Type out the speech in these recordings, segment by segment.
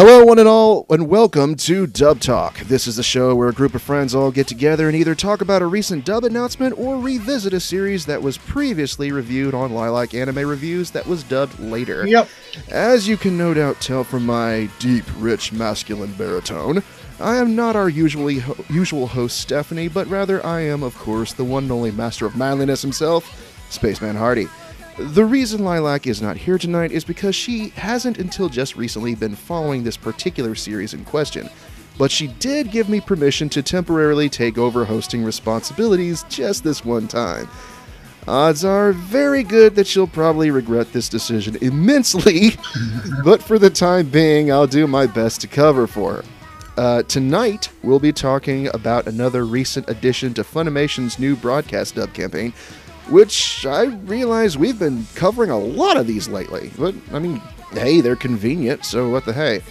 Hello, one and all, and welcome to Dub Talk. This is a show where a group of friends all get together and either talk about a recent dub announcement or revisit a series that was previously reviewed on Lilac Anime Reviews that was dubbed later. Yep. As you can no doubt tell from my deep, rich, masculine baritone, I am not our usually ho- usual host Stephanie, but rather I am, of course, the one and only master of manliness himself, Spaceman Hardy. The reason Lilac is not here tonight is because she hasn't until just recently been following this particular series in question. But she did give me permission to temporarily take over hosting responsibilities just this one time. Odds are very good that she'll probably regret this decision immensely, but for the time being, I'll do my best to cover for her. Uh, tonight, we'll be talking about another recent addition to Funimation's new broadcast dub campaign, which I realize we've been covering a lot of these lately. But, I mean, hey, they're convenient, so what the hey.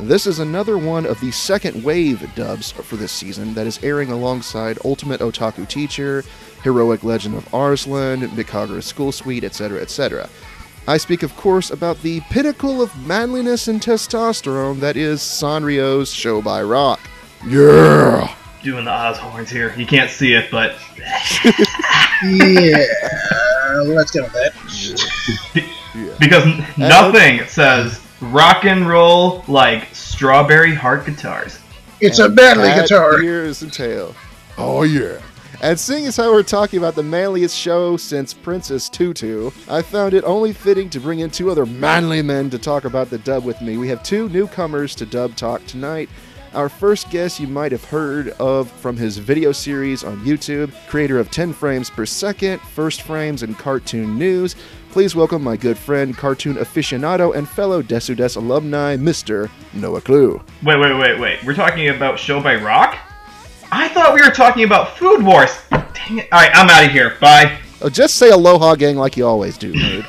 This is another one of the second wave dubs for this season that is airing alongside Ultimate Otaku Teacher, Heroic Legend of Arslan, Mikagura School Suite, etc., etc. I speak, of course, about the pinnacle of manliness and testosterone that is Sanrio's Show by Rock. Yeah! Doing the Oz horns here. You can't see it, but Yeah. Let's go with that. because n- nothing says rock and roll like strawberry heart guitars. It's a manly Hat, guitar. Ears and tail. Oh yeah. And seeing as how we're talking about the manliest show since Princess Tutu, I found it only fitting to bring in two other manly men to talk about the dub with me. We have two newcomers to Dub Talk tonight. Our first guest you might have heard of from his video series on YouTube, creator of 10 frames per second, first frames, and cartoon news. Please welcome my good friend, cartoon aficionado, and fellow Desudes alumni, Mr. Noah Clue. Wait, wait, wait, wait. We're talking about Show by Rock? I thought we were talking about Food Wars. Dang it. Alright, I'm out of here. Bye. Oh, just say aloha, gang, like you always do, nerd.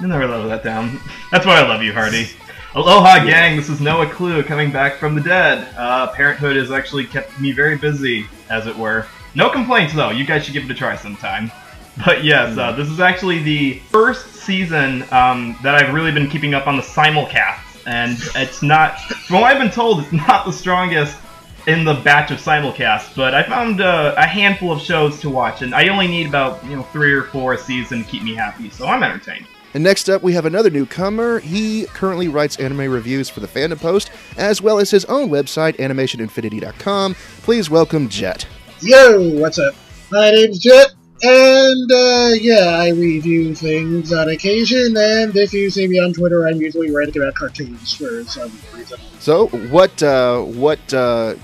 You'll never live that down. That's why I love you, Hardy. Aloha, gang. This is Noah Clue coming back from the dead. Uh, Parenthood has actually kept me very busy, as it were. No complaints, though. You guys should give it a try sometime. But yes, uh, this is actually the first season um, that I've really been keeping up on the simulcasts, and it's not, from what I've been told, it's not the strongest in the batch of simulcasts. But I found uh, a handful of shows to watch, and I only need about you know three or four a season to keep me happy, so I'm entertained. And next up, we have another newcomer. He currently writes anime reviews for the Fandom Post, as well as his own website, animationinfinity.com. Please welcome Jet. Yo, what's up? My name's Jet, and uh, yeah, I review things on occasion. And if you see me on Twitter, I'm usually writing about cartoons for some reason. So, what uh, what uh,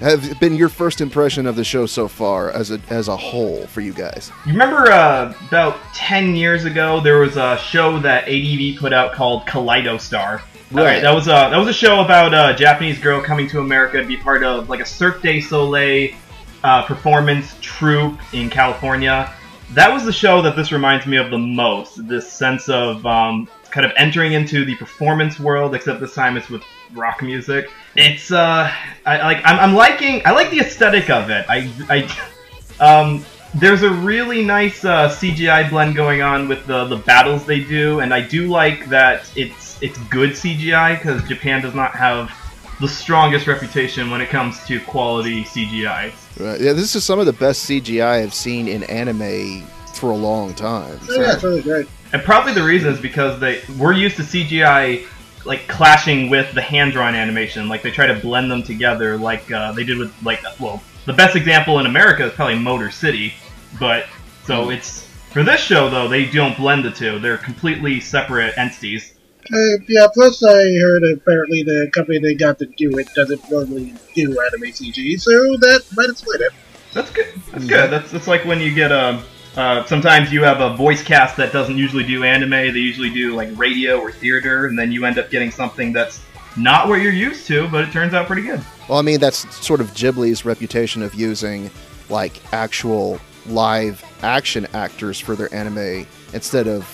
have been your first impression of the show so far, as a as a whole, for you guys? You remember uh, about 10 years ago, there was a show that ADV put out called Kaleido Star. Right. Alright, that was a that was a show about a Japanese girl coming to America to be part of like a Cirque du Soleil uh, performance troupe in California. That was the show that this reminds me of the most. This sense of um, kind of entering into the performance world, except this time it's with rock music. It's uh, I like I'm, I'm liking I like the aesthetic of it. I I um, there's a really nice uh, CGI blend going on with the the battles they do, and I do like that it's it's good CGI because Japan does not have the strongest reputation when it comes to quality CGI. Right. Yeah, this is some of the best CGI I've seen in anime for a long time. So, yeah, it's really great. And probably the reason is because they we're used to CGI like clashing with the hand drawn animation. Like they try to blend them together, like uh, they did with like well, the best example in America is probably Motor City. But so it's for this show though they don't blend the two. They're completely separate entities. Uh, yeah, plus I heard apparently the company they got to do it doesn't normally do anime CG, so that might explain it. That's good. That's good. That's that's like when you get a. Uh, sometimes you have a voice cast that doesn't usually do anime. They usually do like radio or theater, and then you end up getting something that's not what you're used to, but it turns out pretty good. Well, I mean, that's sort of Ghibli's reputation of using like actual live action actors for their anime instead of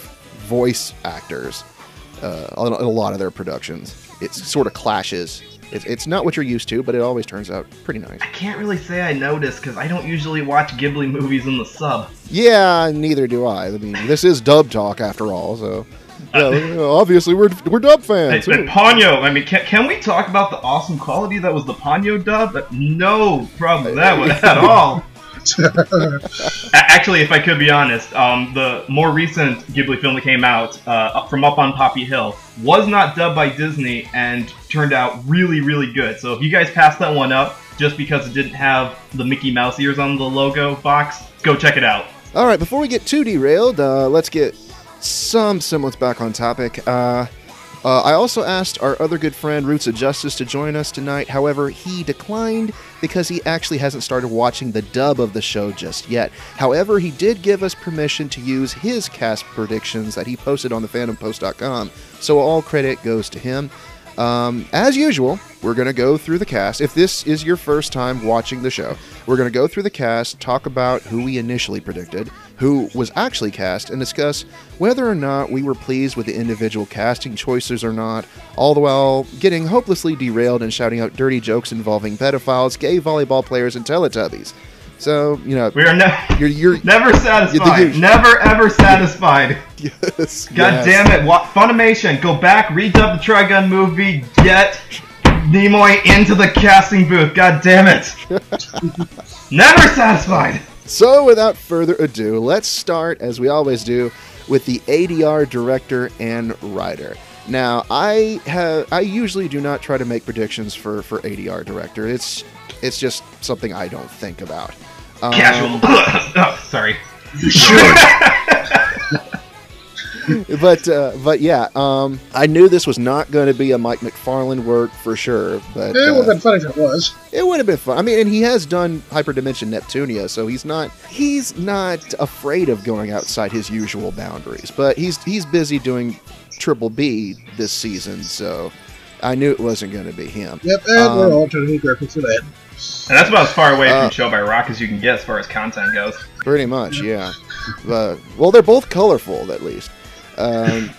voice actors uh, in a lot of their productions. It sort of clashes. It's, it's not what you're used to, but it always turns out pretty nice. I can't really say I noticed because I don't usually watch Ghibli movies in the sub. Yeah, neither do I. I mean, this is dub talk after all, so. you know, obviously we're we're dub fans. And, and Ponyo, I mean, can, can we talk about the awesome quality that was the Ponyo dub? No problem with that one at all. Actually, if I could be honest, um, the more recent Ghibli film that came out, uh, from Up on Poppy Hill, was not dubbed by Disney and turned out really, really good. So if you guys passed that one up just because it didn't have the Mickey Mouse ears on the logo box, go check it out. All right, before we get too derailed, uh, let's get some semblance back on topic. Uh, uh, I also asked our other good friend Roots of Justice to join us tonight. However, he declined because he actually hasn't started watching the dub of the show just yet. However, he did give us permission to use his cast predictions that he posted on the fandompost.com. So all credit goes to him. Um, as usual, we're going to go through the cast. If this is your first time watching the show, we're going to go through the cast, talk about who we initially predicted, who was actually cast, and discuss whether or not we were pleased with the individual casting choices or not, all the while getting hopelessly derailed and shouting out dirty jokes involving pedophiles, gay volleyball players, and Teletubbies. So, you know, We are ne- you're, you're never satisfied. usual. Never ever satisfied. yes, God yes. damn it! Wa- Funimation, go back, redub the Trigun movie, get Nimoy into the casting booth. God damn it! Never satisfied. So, without further ado, let's start, as we always do, with the ADR director and writer. Now, I have I usually do not try to make predictions for for ADR director. It's it's just something I don't think about. Um, Casual. oh, sorry. You should. but uh, but yeah, um, I knew this was not going to be a Mike McFarland work for sure. But it would have uh, been funny if it was. it would have been fun. I mean, and he has done Hyperdimension Neptunia, so he's not he's not afraid of going outside his usual boundaries. But he's he's busy doing Triple B this season, so I knew it wasn't going to be him. Yep, and Um, we're all totally grateful for that. And that's about as far away Uh, from Show by Rock as you can get as far as content goes. Pretty much, yeah. But well, they're both colorful, at least. Um,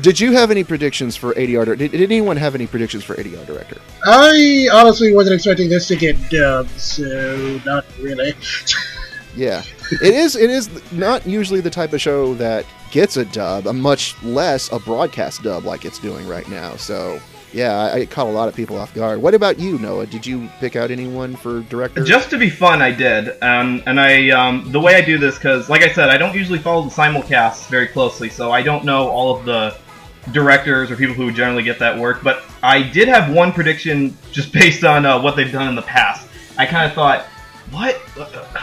did you have any predictions for ADR? dir- Did, did anyone have any predictions for ADR director? I honestly wasn't expecting this to get dubbed, so not really. Yeah, it is. It is not usually the type of show that gets a dub, a much less a broadcast dub like it's doing right now. So yeah, I, I caught a lot of people off guard. What about you, Noah? Did you pick out anyone for director? Just to be fun, I did, um, and I um, the way I do this because, like I said, I don't usually follow the simulcasts very closely, so I don't know all of the directors or people who generally get that work. But I did have one prediction just based on uh, what they've done in the past. I kind of thought, what?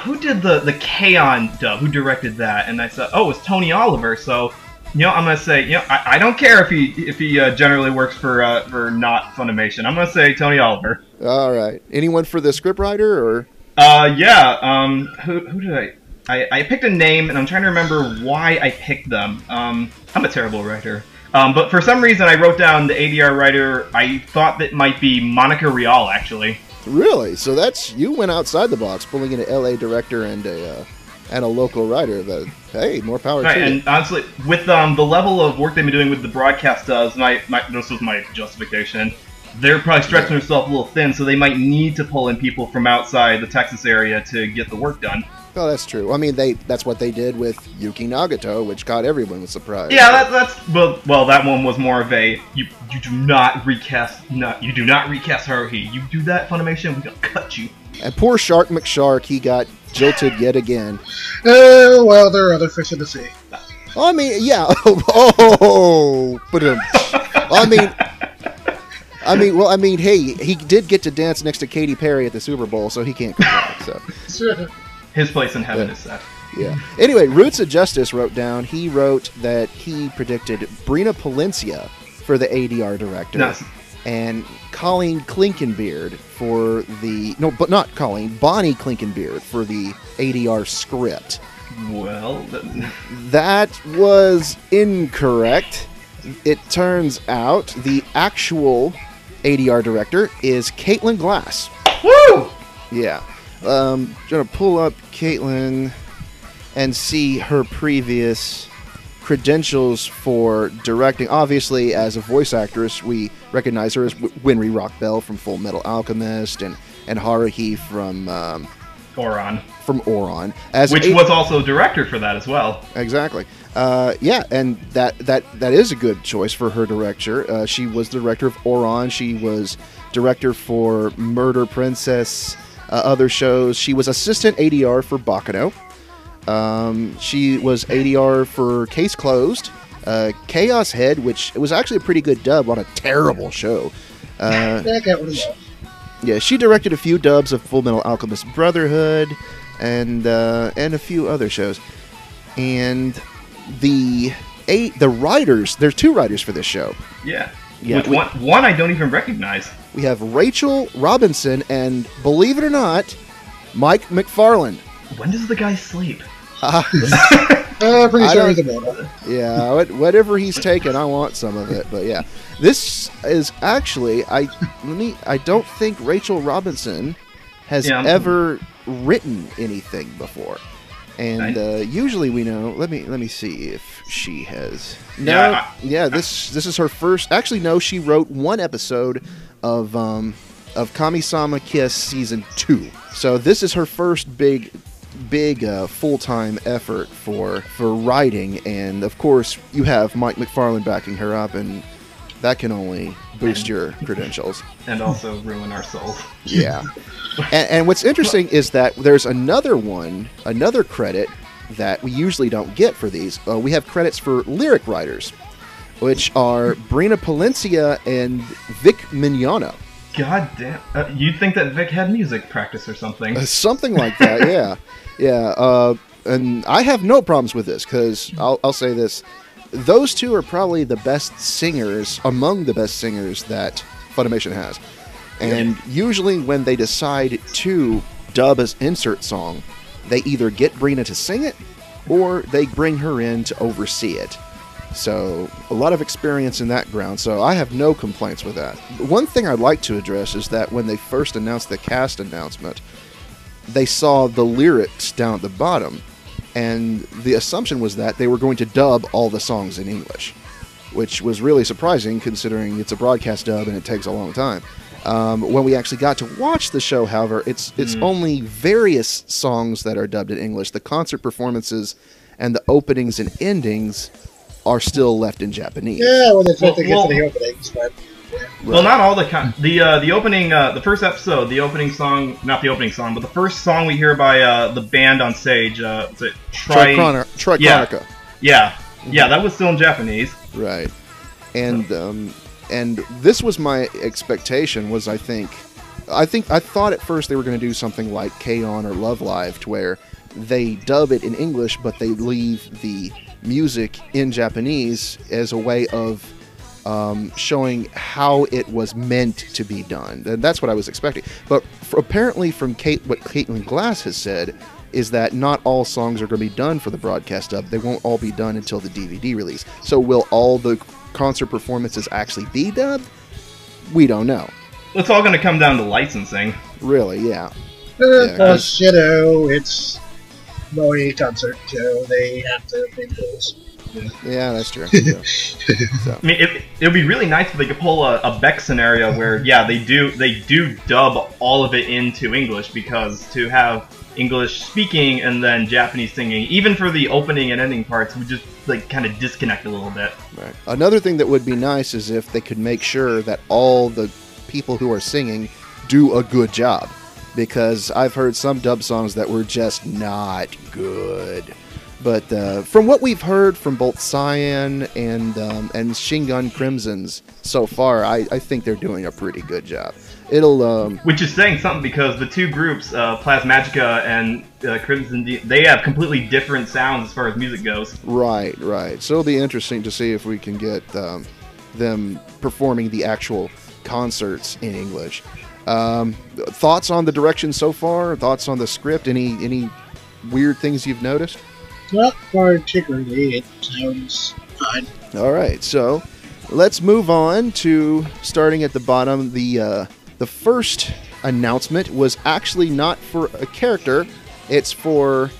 Who did the the K-On dub? Who directed that? And I said, oh, it was Tony Oliver. So. You know, I'm gonna say, you know, I, I don't care if he if he uh, generally works for uh, for not Funimation. I'm gonna say Tony Oliver. All right. Anyone for the scriptwriter or? Uh, yeah. Um, who, who did I, I? I picked a name, and I'm trying to remember why I picked them. Um, I'm a terrible writer. Um, but for some reason, I wrote down the ADR writer. I thought that might be Monica Rial, actually. Really? So that's you went outside the box, pulling in an LA director and a uh, and a local writer. But hey, more power Right, to you. and honestly, with um, the level of work they've been doing with the broadcast does, my, my this was my justification. They're probably stretching themselves a little thin, so they might need to pull in people from outside the Texas area to get the work done. Oh, that's true. I mean, they that's what they did with Yuki Nagato, which caught everyone with surprise. Yeah, that, that's well, well. That one was more of a you. You do not recast. Not you do not recast Haruhi. You do that, Funimation, we gonna cut you. And poor Shark McShark, he got jilted yet again. Oh, well, there are other fish in the sea. I mean, yeah. Oh, but um, I mean, I mean, well, I mean, hey, he did get to dance next to Katy Perry at the Super Bowl, so he can't complain. So. His place in heaven Yeah. is set. Yeah. Anyway, Roots of Justice wrote down. He wrote that he predicted Brina Palencia for the ADR director, and Colleen Clinkenbeard for the no, but not Colleen, Bonnie Clinkenbeard for the ADR script. well, That was incorrect. It turns out the actual ADR director is Caitlin Glass. woo! Yeah. Um, gonna pull up Caitlin and see her previous credentials for directing. Obviously, as a voice actress, we recognize her as w- Winry Rockbell from Fullmetal Alchemist and and Haruhi from um, Ouran, from Ouran, as which a- was also director for that as well. exactly. Uh, yeah, and that that that is a good choice for her director. Uh, she was the director of Ouran. She was director for Murder Princess, uh, other shows. She was assistant ADR for Baccano. Um, she was ADR for Case Closed, uh, Chaos Head, which was actually a pretty good dub on a terrible show. Uh, Yeah, I got one of those. yeah, she directed a few dubs of Fullmetal Alchemist Brotherhood and uh, and a few other shows. And the eight the writers, there's two writers for this show. Yeah. Yeah, Which we- one, one I don't even recognize. We have Rachel Robinson and believe it or not, Mike McFarland. When does the guy sleep? Uh, Uh, pretty I sure he's a model. yeah, whatever he's taken, I want some of it. But yeah, this is actually I let me I don't think Rachel Robinson has Yeah, ever written anything before. And I- uh, usually we know. Let me let me see if she has. No, Yeah, yeah, I- this this is her first. Actually, no, she wrote one episode of um, of Kami-sama Kiss season two. So this is her first big big uh, full-time effort for for writing and of course you have Mike McFarland backing her up and that can only boost your credentials. And also ruin our souls. Yeah. and, and what's interesting is that there's another one, another credit that we usually don't get for these. Uh, we have credits for lyric writers, which are Brina Palencia and Vic Mignogna. God damn. Uh, you'd think that Vic had music practice or something. Uh, something like that, yeah. Yeah. Uh, and I have no problems with this because I'll, I'll say this. Those two are probably the best singers, among the best singers that Funimation has. And usually when they decide to dub as insert song, they either get Brina to sing it or they bring her in to oversee it. So a lot of experience in that ground. So I have no complaints with that. One thing I'd like to address is that when they first announced the cast announcement, they saw the lyrics down at the bottom, and the assumption was that they were going to dub all the songs in English, which was really surprising considering it's a broadcast dub and it takes a long time. Um, when we actually got to watch the show, however, it's it's only various songs that are dubbed in English. The concert performances and the openings and endings are still left in Japanese. Yeah, when they fit to get Well, to the openings, but Well, not all the con- the uh, the opening uh, the first episode, the opening song, not the opening song, but the first song we hear by uh, the band on stage. Uh, is it Tri- Trichrono- Yeah. Trichronica. Yeah, yeah, that was still in Japanese. Right. And um, and this was my expectation was I think I think I thought at first they were going to do something like K-On! or Love Live to where they dub it in English but they leave the music in Japanese as a way of um, showing how it was meant to be done. And that's what I was expecting. But f apparently, from Kate, what Caitlin Glass has said is that not all songs are going to be done for the broadcast dub. They won't all be done until the DVD release. So, will all the concert performances actually be dubbed? We don't know. It's all going to come down to licensing. Really, yeah. uh, Yeah, plus, you know, it's Moe concert, so they have to pay the bills. Yeah, that's true. Yeah. I mean, it it would be really nice if they could pull a, a Beck scenario where, yeah, they do they do dub all of it into English because to have English speaking and then Japanese singing, even for the opening and ending parts, would just like kind of disconnect a little bit. Right. Another thing that would be nice is if they could make sure that all the people who are singing do a good job. Because I've heard some dub songs that were just not good. But uh, from what we've heard from both Cyan and um, and Shingan Crimsonz so far, I, I think they're doing a pretty good job. It'll um, Which is saying something because the two groups, uh, Plasmagica and uh, Crimson, D- they have completely different sounds as far as music goes. Right, right. So it'll be interesting to see if we can get um, them performing the actual concerts in English. Um, thoughts on the direction so far? Thoughts on the script? Any any weird things you've noticed? Not particularly. It sounds fine. All right, so let's move on to starting at the bottom. The uh, the first announcement was actually not for a character; it's for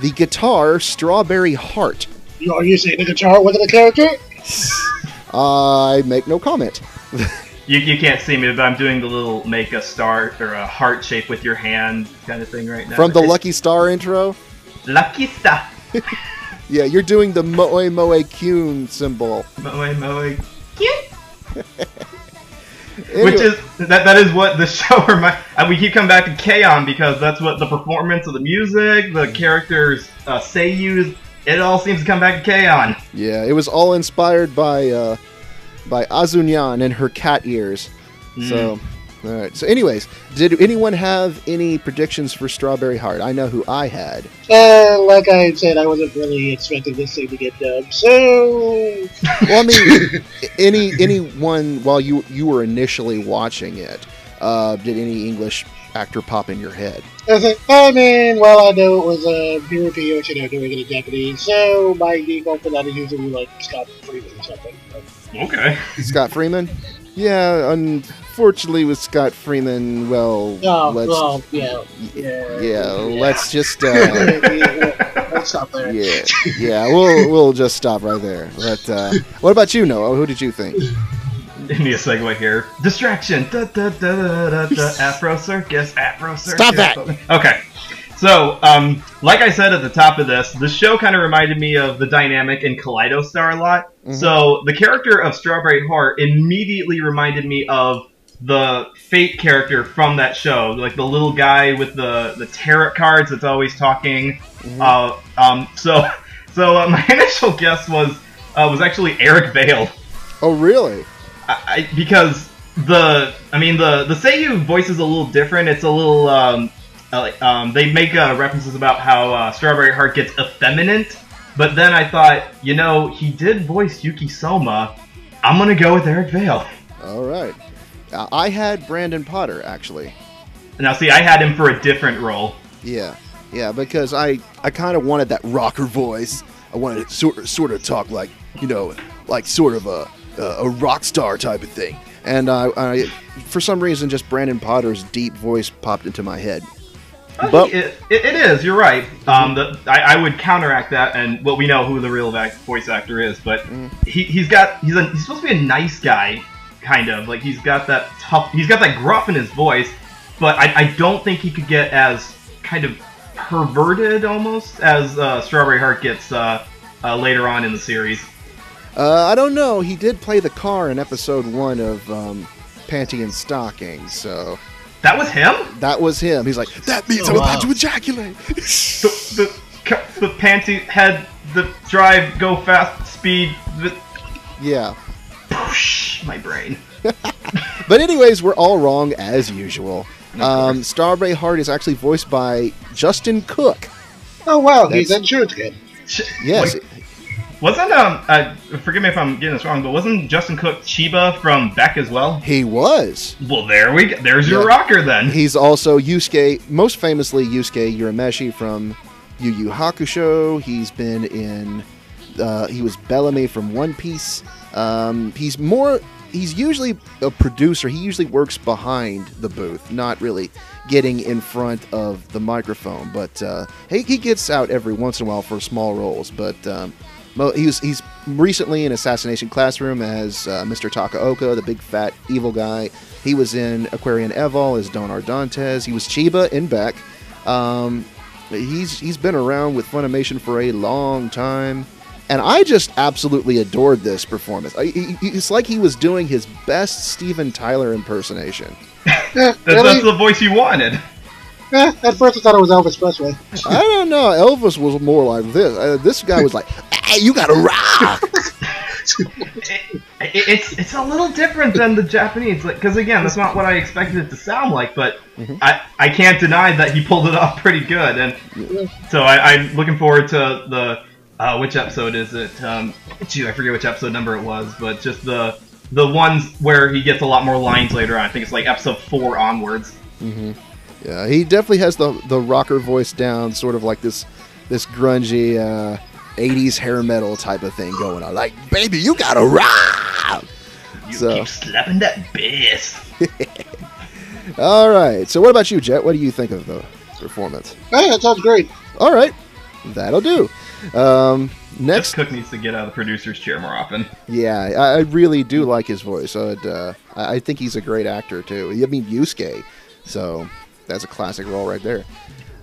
the guitar Strawberry Heart. You are using the guitar with a character? I make no comment. You, you can't see me, but I'm doing the little make a star or a heart shape with your hand kind of thing right now. From the Lucky Star intro? Lucky Star. Yeah, you're doing the Moe Moe Kyun symbol. Moe Moe. Anyway, Which is that that is what the show remind. Uh, we keep coming back to K-On! because that's what the performance of the music, the characters uh, say use. It all seems to come back to K-On! yeah, it was all inspired by uh, by Azunyan and her cat ears. So, all right. So, anyways, did anyone have any predictions for Strawberry Heart? I know who I had. Uh, like I said, I wasn't really expecting this thing to get dubbed, so Well, I mean, any anyone while you you were initially watching it, uh, did any English actor pop in your head? I was like, I mean, well, I know it was a uh, Hiroki Yoshino doing it in Japanese, so my default for that is usually like Scott Freeman or something. But, Okay. Scott Freeman? Yeah, unfortunately, with Scott Freeman, well, oh, let's well, yeah, yeah, yeah, let's just uh, yeah, Let's stop there. yeah, yeah, we'll we'll just stop right there. But uh, what about you, Noah? Who did you think? Give me a segue here. Distraction. Da, da, da, da, da, da. Afro circus. Afro circus. Stop that. Okay. So, um, like I said at the top of this, the show kind of reminded me of the dynamic in Kaleido Star a lot. Mhm. So, the character of Strawberry Heart immediately reminded me of the Fate character from that show, like the little guy with the the tarot cards that's always talking. Mhm. Uh, um, so, so uh, my initial guess was uh, was actually Eric Vale. Oh, really? I, I, because the I mean the the Seiyu voice is a little different. It's a little um, uh, um they make uh, references about how uh, Strawberry Heart gets effeminate, but then I thought you know he did voice Yuki Soma. I'm gonna go with Eric Vale. All right. I had Brandon Potter actually. Now see, I had him for a different role. Yeah, yeah, because I I kind of wanted that rocker voice. I wanted to sort of sort of talk like you know like sort of a a, a rock star type of thing. And I, I for some reason just Brandon Potter's deep voice popped into my head. I But- it, it, is. You're right. Um, the, I, I would counteract that, and well, we know who the real voice actor is, but Mm. he, he's got he's a, he's supposed to be a nice guy, kind of like he's got that tough. He's got that gruff in his voice, but I, I don't think he could get as kind of perverted almost as uh, Strawberry Heart gets uh, uh, later on in the series. Uh, I don't know. He did play the car in episode one of um, Panty and Stocking, so That was him. that was him. He's like, that means Oh, I'm about to ejaculate. The the, the panty had the drive, go fast, speed. The, yeah. Whoosh, my brain. But anyways, we're all wrong as usual. Um, Strawberry Heart is actually voiced by Justin Cook. Oh wow, he's That's- in Insurance Kid. Yes, Wait, wasn't um? Uh, forgive me if I'm getting this wrong, but wasn't Justin Cook Chiba from Beck as well? he was. Well, there we go. There's your rocker then. He's also Yusuke, most famously Yusuke Urameshi from Yu Yu Hakusho. He's been in, uh, he was Bellamy from One Piece. Um, he's more, he's usually a producer. He usually works behind the booth, not really getting in front of the microphone. But uh, he, he gets out every once in a while for small roles. But um, mo- he's he's recently in Assassination Classroom as uh, Mr. Takaoka, the big fat evil guy. He was in Aquarion Evol as Don Ardantes. He was Chiba in Beck. Um, he's he's been around with Funimation for a long time, and I just absolutely adored this performance. I, he, he- it's like he was doing his best Steven Tyler impersonation. That's, really? that's the voice you wanted. Eh, at first I thought it was Elvis Presley. I don't know. Elvis was more like this. Uh, this guy was like, "Hey, you gotta rock." It, it, it's it's a little different than the Japanese, like because again, that's not what I expected it to sound like. But Mhm. I I can't deny that he pulled it off pretty good, and so I, I'm looking forward to the uh, which episode is it? Um, gee, I forget which episode number it was, but just the the ones where he gets a lot more lines later on. I think it's like episode four onwards. hmm Yeah, he definitely has the the rocker voice down, sort of like this this grungy uh, '80s hair metal type of thing going on. Like, baby, you gotta rock. You So- keep slapping that bass. All right. So, what about you, Jet? What do you think of the performance? Hey, that sounds great. All right, that'll do. Um, Next, Cook needs to get out of the producer's chair more often. yeah, I, I really do like his voice. I'd, uh, I I think he's a great actor too. I mean, Yusuke, so that's a classic role right there.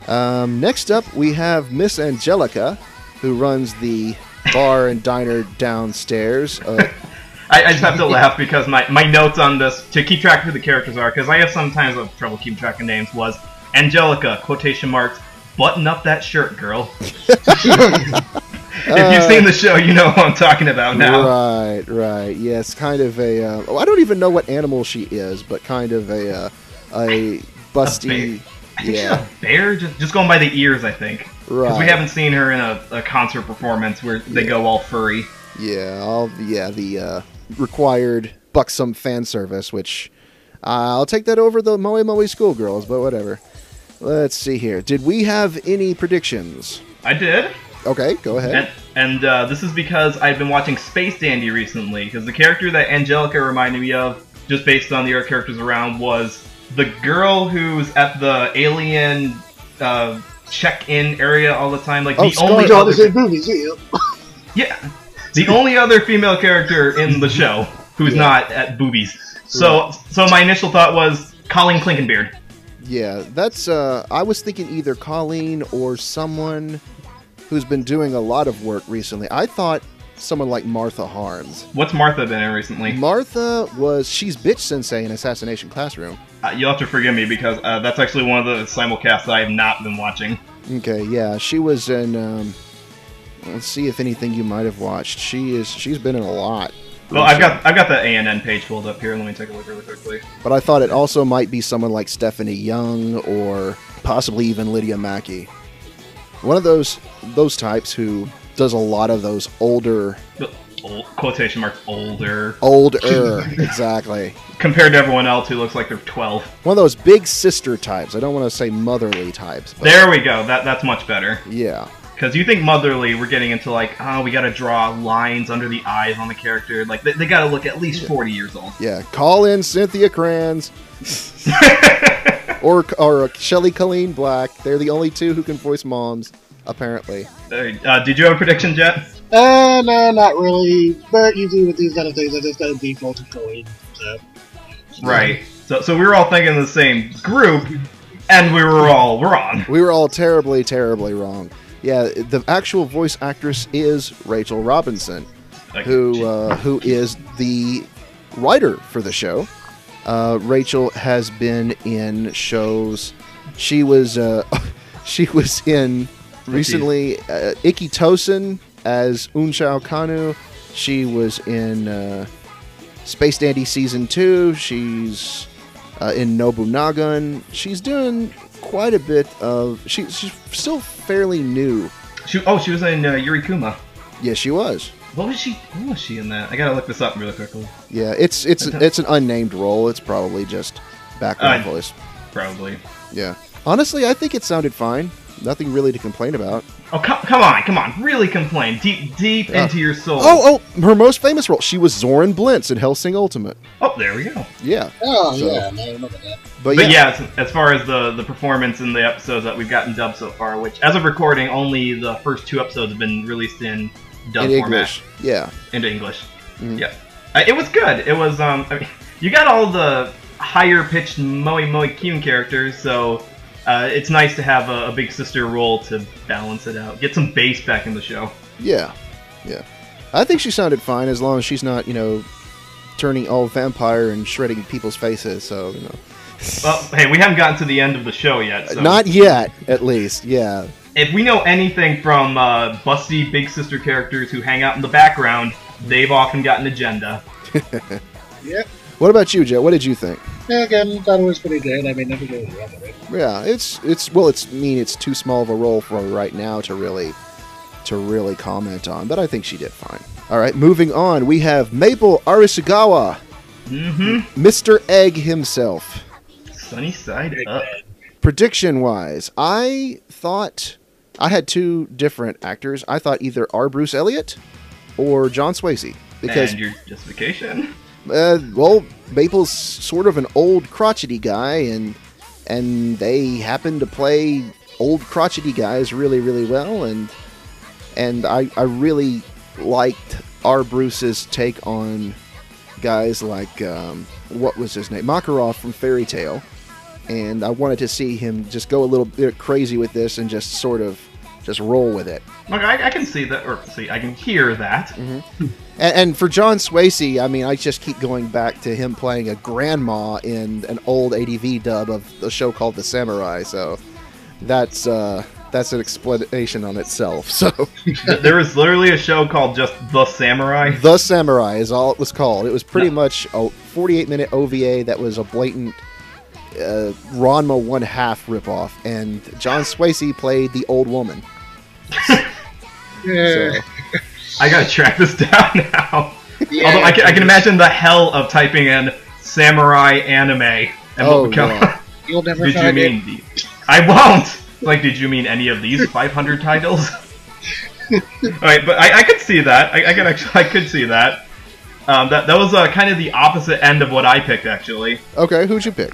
Um, next up, we have Miss Angelica, who runs the bar and diner downstairs. Uh, I, I just have to laugh because my, my notes on this to keep track of who the characters are because I have sometimes have trouble keeping track of names was Angelica quotation marks button up that shirt girl. if you've seen the show, you know who I'm talking about now. Right, right. Yes, kind of a. Uh, oh, I don't even know what animal she is, but kind of a uh, a busty. I think yeah, she's a bear, just, just going by the ears, I think. Right. Because we haven't seen her in a, a concert performance where they Yeah. go all furry. Yeah, all yeah the uh, required buxom fan service, which uh, I'll take that over the Moe Moe schoolgirls, but whatever. Let's see here. Did we have any predictions? I did. Okay, go ahead. And, and uh, this is because I've been watching Space Dandy recently, because the character that Angelica reminded me of, just based on the other characters around, was the girl who's at the alien uh, check-in area all the time. Like Oh, the only other, the movies, yeah. yeah, the only other female character in the show who's Yeah. not at boobies. So, so my initial thought was Colleen Clinkenbeard. Yeah, that's. Uh, I was thinking either Colleen or someone who's been doing a lot of work recently. I thought someone like Martha Harms. What's Martha been in recently? Martha was she's bitch sensei in Assassination Classroom. Uh, you'll have to forgive me because uh, that's actually one of the simulcasts I have not been watching. Okay, yeah, she was in. Um, let's see if anything you might have watched. She is. She's been in a lot. Well, I've got I've got the ANN page pulled up here. Let me take a look really quickly. But I thought it also might be someone like Stephanie Young or possibly even Lydia Mackay. One of those those types who does a lot of those older, Old, quotation marks older older, exactly. compared to everyone else who looks like they're 12. One of those big sister types. I don't want to say motherly types, but There we go. That that's much better. yeah, Because you think motherly, we're getting into like, oh, we got to draw lines under the eyes on the character. Like they, they got to look at least 40 years old. yeah. Call in Cynthia Cranz or or Shelley Calene-Black. They're the only two who can voice moms, apparently. uh, did you have a prediction, Jet? Uh, no, not really. But usually with these kind of things, I just gotta default to Colleen. So. Right. So so we were all thinking the same group, and we were all wrong. We were all terribly, terribly wrong. Yeah, the actual voice actress is Rachel Robinson, who uh, who is the writer for the show. Uh, Rachel has been in shows. She was uh, she was in recently uh, Ikki Tousen as Unshao Kanu. She was in uh, Space Dandy season two. She's uh, in Nobunaga. She's doing quite a bit of. She, she's still fairly new. she, oh, she was in uh, Yuri Kuma. Yes, she was. What was she? What was she in that? I gotta look this up really quickly. Yeah, it's it's it's an unnamed role. It's probably just background Uh, voice. Probably. Yeah. Honestly, I think it sounded fine. Nothing really to complain about. Oh, come, come on, come on. Really complain. Deep, deep Yeah. into your soul. Oh, oh, her most famous role. She was Zorin Blitz in Hellsing Ultimate. Oh, there we go. Yeah. Oh, So- yeah, I remember that. But, But yeah. yeah, as, as far as the, the performance in the episodes that we've gotten dubbed so far, which as of recording, only the first two episodes have been released in dub in format English. Yeah. into English. Mhm. Yeah, uh, it was good. It was. Um, I mean, you got all the higher pitched Moe Moe Kyun characters, so uh, it's nice to have a, a big sister role to balance it out. Get some bass back in the show. Yeah. Yeah. I think she sounded fine as long as she's not, you know, turning all vampire and shredding people's faces. So, you know. Well, hey, we haven't gotten to the end of the show yet. So. Not yet, at least. Yeah. if we know anything from uh, busty big sister characters who hang out in the background, they've often got an agenda. Yep. What about you, Joe? What did you think? Yeah, again, thought it was pretty good. I mean, nothing really wrong with it. Yeah, it's it's well, it's I mean it's too small of a role for right now to really to really comment on, but I think she did fine. All right, moving on, we have Maple Arisugawa, Mm-hmm. Mr. Egg himself. Sunny side up. Prediction wise, I thought I had two different actors. I thought either R. Bruce Elliott or John Swasey because and your justification? uh, well, Maple's sort of an old crotchety guy, and and they happen to play old crotchety guys really, really well, and and I I really liked R. Bruce's take on guys like um, what was his name Makarov from Fairy Tail, and I wanted to see him just go a little bit crazy with this and just sort of just roll with it. Look, I, I can see that, or see, I can hear that. Mm-hmm. And, and for John Swasey, I mean, I just keep going back to him playing a grandma in an old ADV dub of a show called The Samurai. So that's uh, that's an explanation on itself. So Th- there was literally a show called just The Samurai. The Samurai is all it was called. It was pretty much a 48 minute OVA that was a blatant uh, Ranma one half ripoff, and John Swasey played the old woman. Yeah. So, I gotta track this down now. Yeah, Although I can, I can imagine the hell of typing in samurai anime and Oh, what would come. yeah. You'll never did you it. mean? The, I won't. Like, did you mean any of these 500 titles? Alright, but I, I could see that. I, I could actually, I could see that. Um, that that was uh, kind of the opposite end of what I picked, actually. okay, who'd you pick?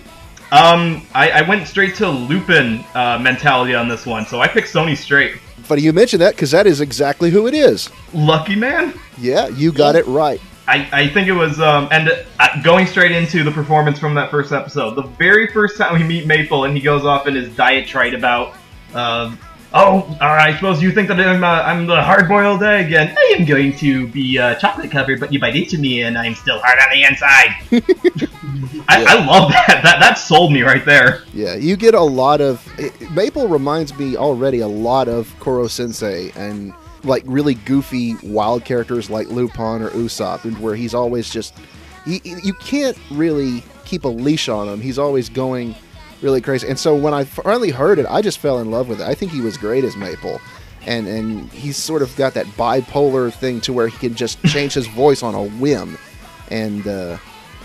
Um, I, I went straight to Lupin uh, mentality on this one, so I picked Sonny Strait. Funny you mentioned that because that is exactly who it is. Lucky man. Yeah, you got it right. I, I think it was um and uh, going straight into the performance from that first episode. The very first time we meet Maple and he goes off in his diatribe about um oh uh, I suppose you think that I'm uh, I'm the hard boiled egg and I am going to be uh, chocolate covered but you bite into me and I'm still hard on the inside. I, I love that. That that sold me right there. Yeah, you get a lot of it- Maple reminds me already a lot of Koro Sensei and like really goofy wild characters like Lupin or Usopp, and where he's always just he, you can't really keep a leash on him. He's always going really crazy. And so when I finally heard it, I just fell in love with it. I think he was great as Maple. And and he's sort of got that bipolar thing to where he can just change his voice on a whim. And uh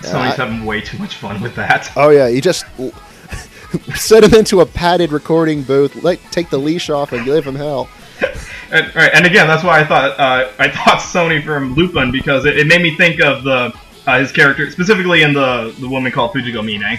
Sonny's I- having way too much fun with that. Oh yeah, you just set him into a padded recording booth, like take the leash off, and give him hell. And, right, and again, that's why I thought uh, I thought Sony from Lupin because it, it made me think of the uh, his character specifically in the the woman called Fujiko Mine,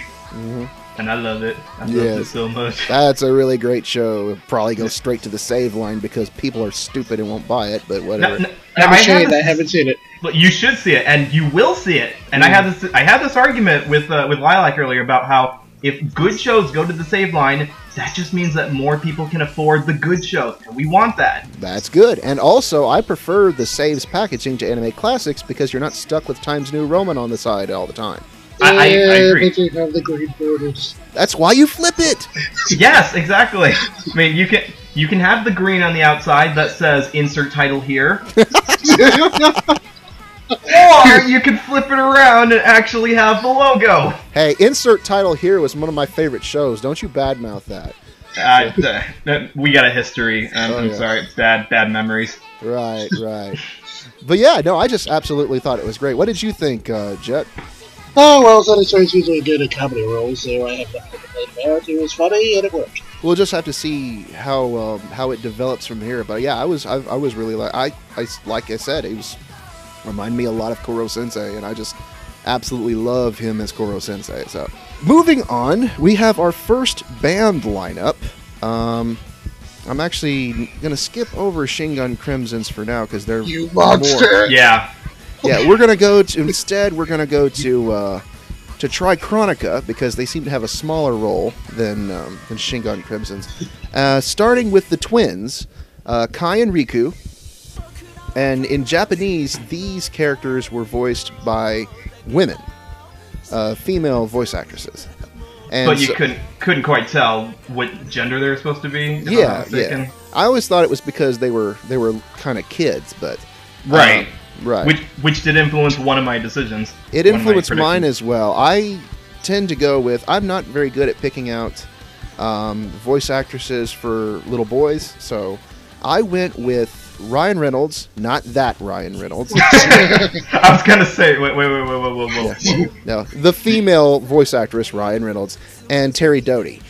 and I love it. I love it so much. That's a really great show. It'll probably go straight to the save line because people are stupid and won't buy it. But Now, whatever. now, I now, have I a shade. have I this- haven't seen it. but you should see it, and you will see it. And I had this I had this argument with uh, with Lilac earlier about how if good shows go to the save line, that just means that more people can afford the good shows, and we want that. That's good. And also, I prefer the saves packaging to Anime Classics because you're not stuck with Times New Roman on the side all the time. I- I- I agree. But have the green borders. That's why you flip it. yes, exactly. I mean, you can you can have the green on the outside that says insert title here, or you can flip it around and actually have the logo. Hey, insert title here was one of my favorite shows. Don't you badmouth that. Uh, uh, we got a history. Um, Oh, I'm yeah. sorry, it's bad bad memories. Right, right. but yeah, no, I just absolutely thought it was great. What did you think, uh, Jet? Oh well, Sonny Strait's usually good at comedy roles, so I have nothing to complain about. It was funny and it worked. We'll just have to see how um, how it develops from here. But yeah, I was I, I was really like I, I like I said, it was remind me a lot of Koro Sensei, and I just absolutely love him as Koro Sensei. So moving on, we have our first band lineup. Um, I'm actually gonna skip over Shingan Crimsonz for now because they're You more- monster! Yeah, yeah, we're gonna go to instead. We're gonna go to uh, to Trichronica because they seem to have a smaller role than um, than Shingan Crimsonz. Uh, starting with the twins, uh, Kai and Riku, and in Japanese, these characters were voiced by women, uh, female voice actresses. And but you so- couldn't couldn't quite tell what gender they were supposed to be. if I'm not yeah, yeah. I always thought it was because they were they were kind of kids, but Right. um, right. Which which did influence one of my decisions. It one of my influenced mine as well. I tend to go with. I'm not very good at picking out um, voice actresses for little boys, so I went with Ryan Reynolds. Not that Ryan Reynolds. I was gonna say, wait, wait, wait, wait, wait, wait, wait. Yeah. no, the female voice actress Ryan Reynolds and Terry Doty,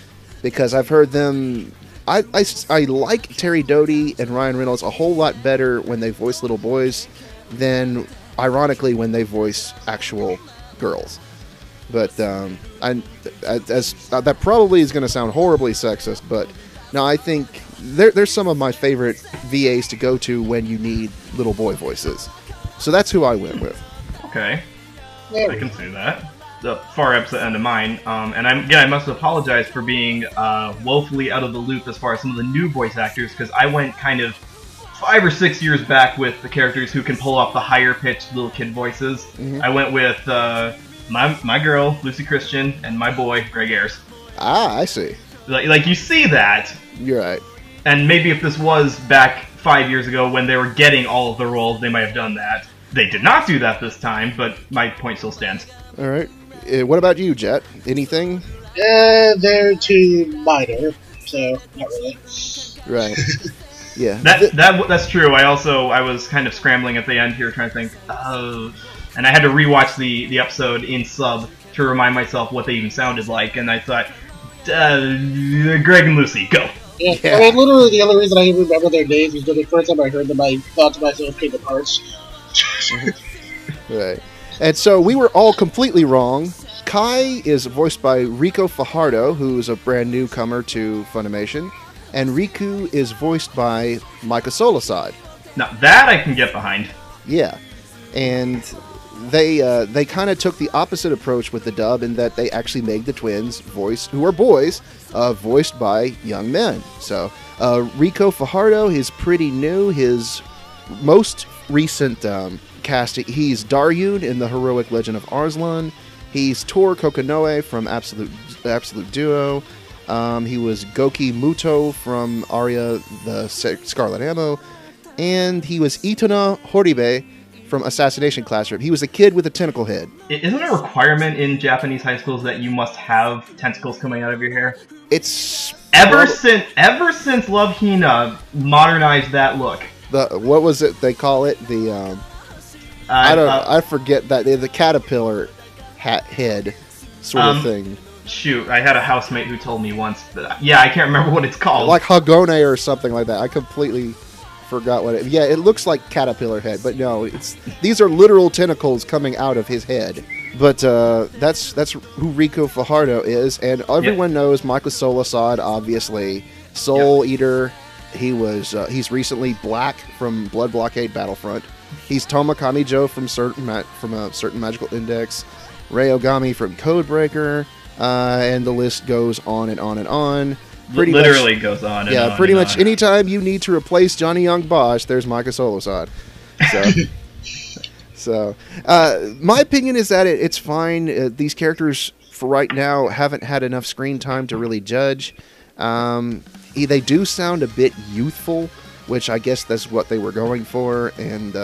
because I've heard them. I, I, I like Terry Doty and Ryan Reynolds a whole lot better when they voice little boys than, ironically, when they voice actual girls. But um, I, as uh, that probably is going to sound horribly sexist, but no, I think they're, they're some of my favorite VAs to go to when you need little boy voices. So that's who I went with. Okay, There I can see that. The far opposite end of mine. Um, and I'm, again, I must apologize for being uh, woefully out of the loop as far as some of the new voice actors, because I went kind of five or six years back with the characters who can pull off the higher pitched little kid voices. Mhm. I went with uh, my my girl Lucy Christian and my boy Greg Ayers. Ah, I see. Like, like you see that, You're right. and maybe if this was back five years ago when they were getting all of the roles, they might have done that. They did not do that this time, but my point still stands. All right. Uh, what about you, Jet? Anything? Uh, they're too minor, so not really. Right. yeah. That Th- that that's true. I also I was kind of scrambling at the end here, trying to think. Oh, and I had to rewatch the the episode in sub to remind myself what they even sounded like, and I thought, uh, Greg and Lucy, go. Yeah, Yeah. I mean, literally the only reason I even remember their names is because the first time I heard them, I thought to myself, Kingdom Hearts. Right. And so we were all completely wrong. Kai is voiced by Ricco Fajardo, who's a brand newcomer to Funimation, and Riku is voiced by Micah Solusod. Now that I can get behind. Yeah, and they uh, they kind of took the opposite approach with the dub in that they actually made the twins voiced, who are boys, uh, voiced by young men. So uh, Ricco Fajardo is pretty new. His most recent um, casting, he's Daryun in the heroic legend of Arslan. He's Tor Kokonoe from Absolute Absolute Duo. Um, he was Goki Muto from Aria the Scarlet Ammo, and he was Itona Horibe from Assassination Classroom. He was a kid with a tentacle head. Isn't it a requirement in Japanese high schools that you must have tentacles coming out of your hair? It's Ever prob- since ever since Love Hina modernized that look. the what was it they call it the um, Uh, I don't uh, I forget that the caterpillar hat head sort Um, of thing shoot, I had a housemate who told me once. But yeah, I can't remember what it's called. like Hagone or something like that. I completely forgot what it. Yeah, it looks like caterpillar head, but no, it's these are literal tentacles coming out of his head. But uh, that's that's who Ricco Fajardo is, and everyone knows Michael Solusod, obviously Soul Eater. He was uh, he's recently Black from Blood Blockade Battlefront. He's Touma Kamijou from certain ma- from a certain magical index. Rei Ogami from Codebreaker, uh, and the list goes on and on and on. Pretty much- literally goes on. And yeah, on pretty much on. anytime you need to replace Johnny Yong Bosch, there's Micah Solusod. So, so uh, my opinion is that it, it's fine. Uh, these characters, for right now, haven't had enough screen time to really judge. Um, they do sound a bit youthful, which I guess that's what they were going for, and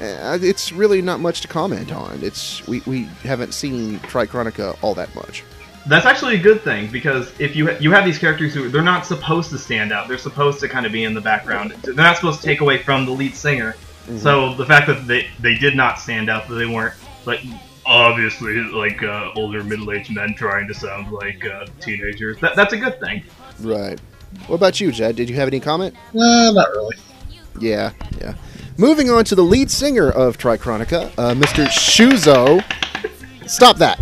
uh, uh, it's really not much to comment on. It's we, we haven't seen Trichronika all that much. That's actually a good thing because if you you have these characters who they're not supposed to stand out, they're supposed to kind of be in the background. They're not supposed to take away from the lead singer. Mm-hmm. So the fact that they they did not stand out, that they weren't like obviously like uh, older middle aged men trying to sound like uh, teenagers. That, that's a good thing. Right. What about you, Jed? Did you have any comment? Uh, not really. Yeah, yeah. Moving on to the lead singer of Trichronika, uh, Mr. Shuzo. Stop that.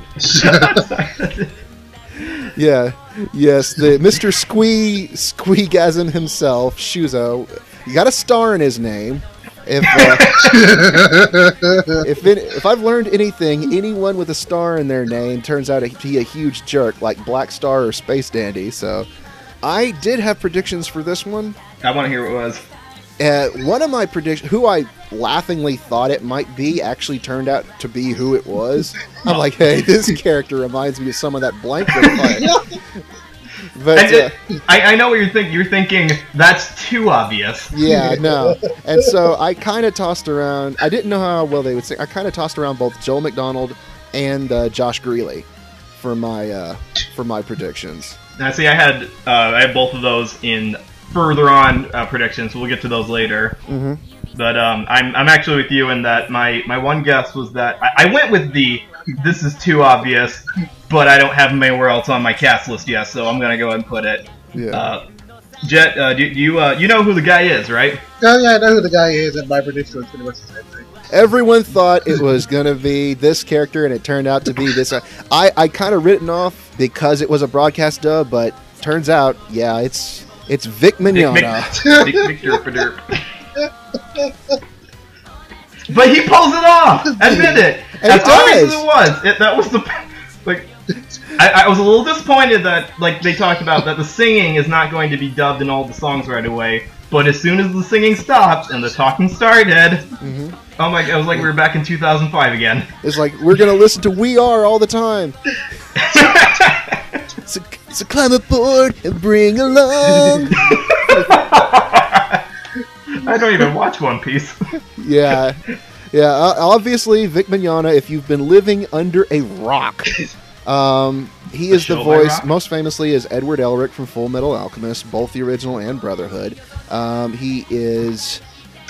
Yeah, yes, the Mr. Squee Squeegasm himself, Shuzo. You got a star in his name. If uh, if it, if I've learned anything, anyone with a star in their name turns out to be a huge jerk, like Black Star or Space Dandy. So, I did have predictions for this one. I want to hear what it was. Uh, one of my predictions, who I laughingly thought it might be, actually turned out to be who it was. I'm like, hey, this character reminds me of some of that blank. But uh, I, I know what you're thinking. You're thinking that's too obvious. yeah, no. And so I kind of tossed around. I didn't know how well they would sing. I kind of tossed around both Joel McDonald and uh, Josh Grelle for my uh, for my predictions. Now, see, I had uh, I had both of those in further on uh, predictions. We'll get to those later. Mhm. But um, I'm I'm actually with you in that my my one guess was that I, I went with the this is too obvious, but I don't have him anywhere else on my cast list yet, so I'm gonna go ahead and put it. Yeah. Uh, Jet, uh, do, do you uh, you know who the guy is, right? Oh yeah, I know who the guy is, and my prediction was pretty much the same thing. Everyone thought it was going to be this character, and it turned out to be this. I, I kind of written off because it was a broadcast dub, but turns out, yeah, it's It's Vic Vic, Mignogna. Vic, Vic, derp. But he pulls it off. Admit it. And as it obvious as it was, it, that was the like. I, I was a little disappointed that like they talked about that the singing is not going to be dubbed in all the songs right away. But as soon as the singing stopped and the talking started, Mhm. oh my! I was like we were back in 2005 again. It's like we're gonna listen to We Are all the time. So, so climb aboard and bring along. I don't even watch One Piece. yeah, yeah. Uh, obviously, Vic Mignogna. If you've been living under a rock, um, he is the show voice. rock? Most famously, is Edward Elric from Fullmetal Alchemist, both the original and Brotherhood. Um, he is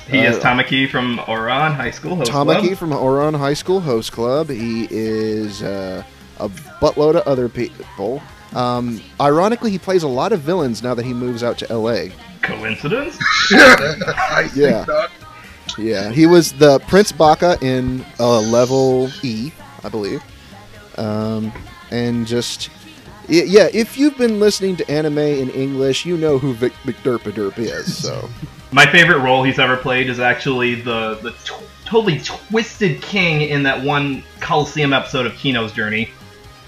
He is Uh, Tamaki from Ouran High School Host Tamaki Club. from Ouran High School Host Club. He is uh, a buttload of other people. Um, ironically, he plays a lot of villains now that he moves out to L.A. Coincidence? I think Yeah. not. Yeah, he was the Prince Baka in uh, level E, I believe. Um, and just yeah, if you've been listening to anime in English, you know who Vic McDerpaderp is. So My favorite role he's ever played is actually the the t- totally twisted king in that one Coliseum episode of Kino's Journey.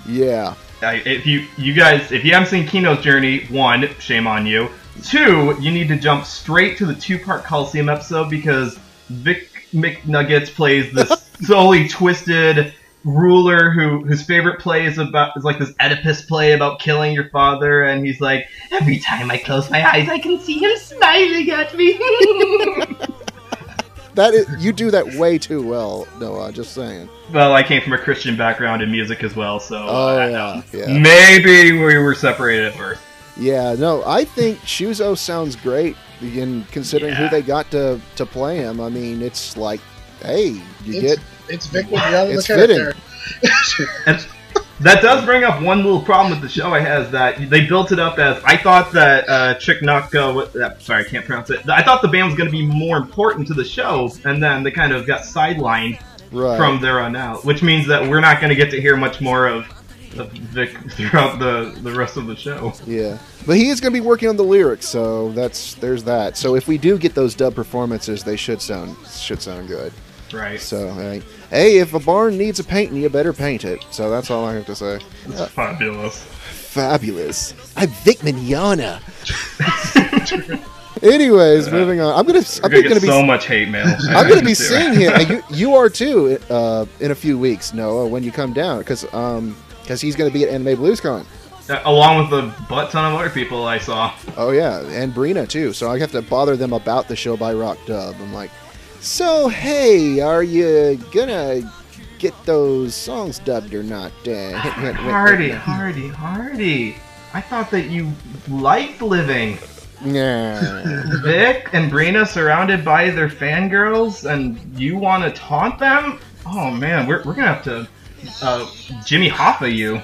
Yeah, I, if you you guys if you haven't seen Kino's Journey, one, shame on you. Two, you need to jump straight to the two part Coliseum episode because Vic McNuggets plays this solely twisted ruler who whose favorite play is about is like this Oedipus play about killing your father, and he's like, every time I close my eyes, I can see him smiling at me. that is, you do that way too well, Noah. Just saying. well, I came from a Christian background in music as well, so Oh uh, yeah, yeah, maybe we were separated at birth. yeah. No, I think Shuzo sounds great. In considering who they got to to play him, I mean, it's like, hey, you It's, get it's Vic Mignogna, the It's character. And that does bring up one little problem with the show. I has that they built it up as I thought that uh, Chick what- uh, Sorry, I can't pronounce it. I thought the band was going to be more important to the show, and then they kind of got sidelined right from there on out, which means that we're not going to get to hear much more of, of Vic throughout the the rest of the show. Yeah, but he is going to be working on the lyrics, so that's there's that. So if we do get those dub performances, they should sound should sound good. Right. So hey, hey, if a barn needs a painting, you better paint it. So that's all I have to say. Fabulous. Fabulous. I'm Vic Mignogna. Anyways, moving on. I'm gonna I'm gonna gonna get be so much hate mail. I'm gonna be seeing him. You you are too. Uh, in a few weeks, Noah, when you come down, because um because he's gonna be at Anime BluesCon. Uh, along with a butt ton of other people I saw. Oh yeah, and Brina too. So I have to bother them about the show by Rock Dub. I'm like, so hey, are you gonna get those songs dubbed or not? Uh, Hardy. Hardy, Hardy. I thought that you liked living. Nah. Vic and Brina surrounded by their fangirls, and you want to taunt them? Oh man, we're, we're gonna have to uh, Jimmy Hoffa you.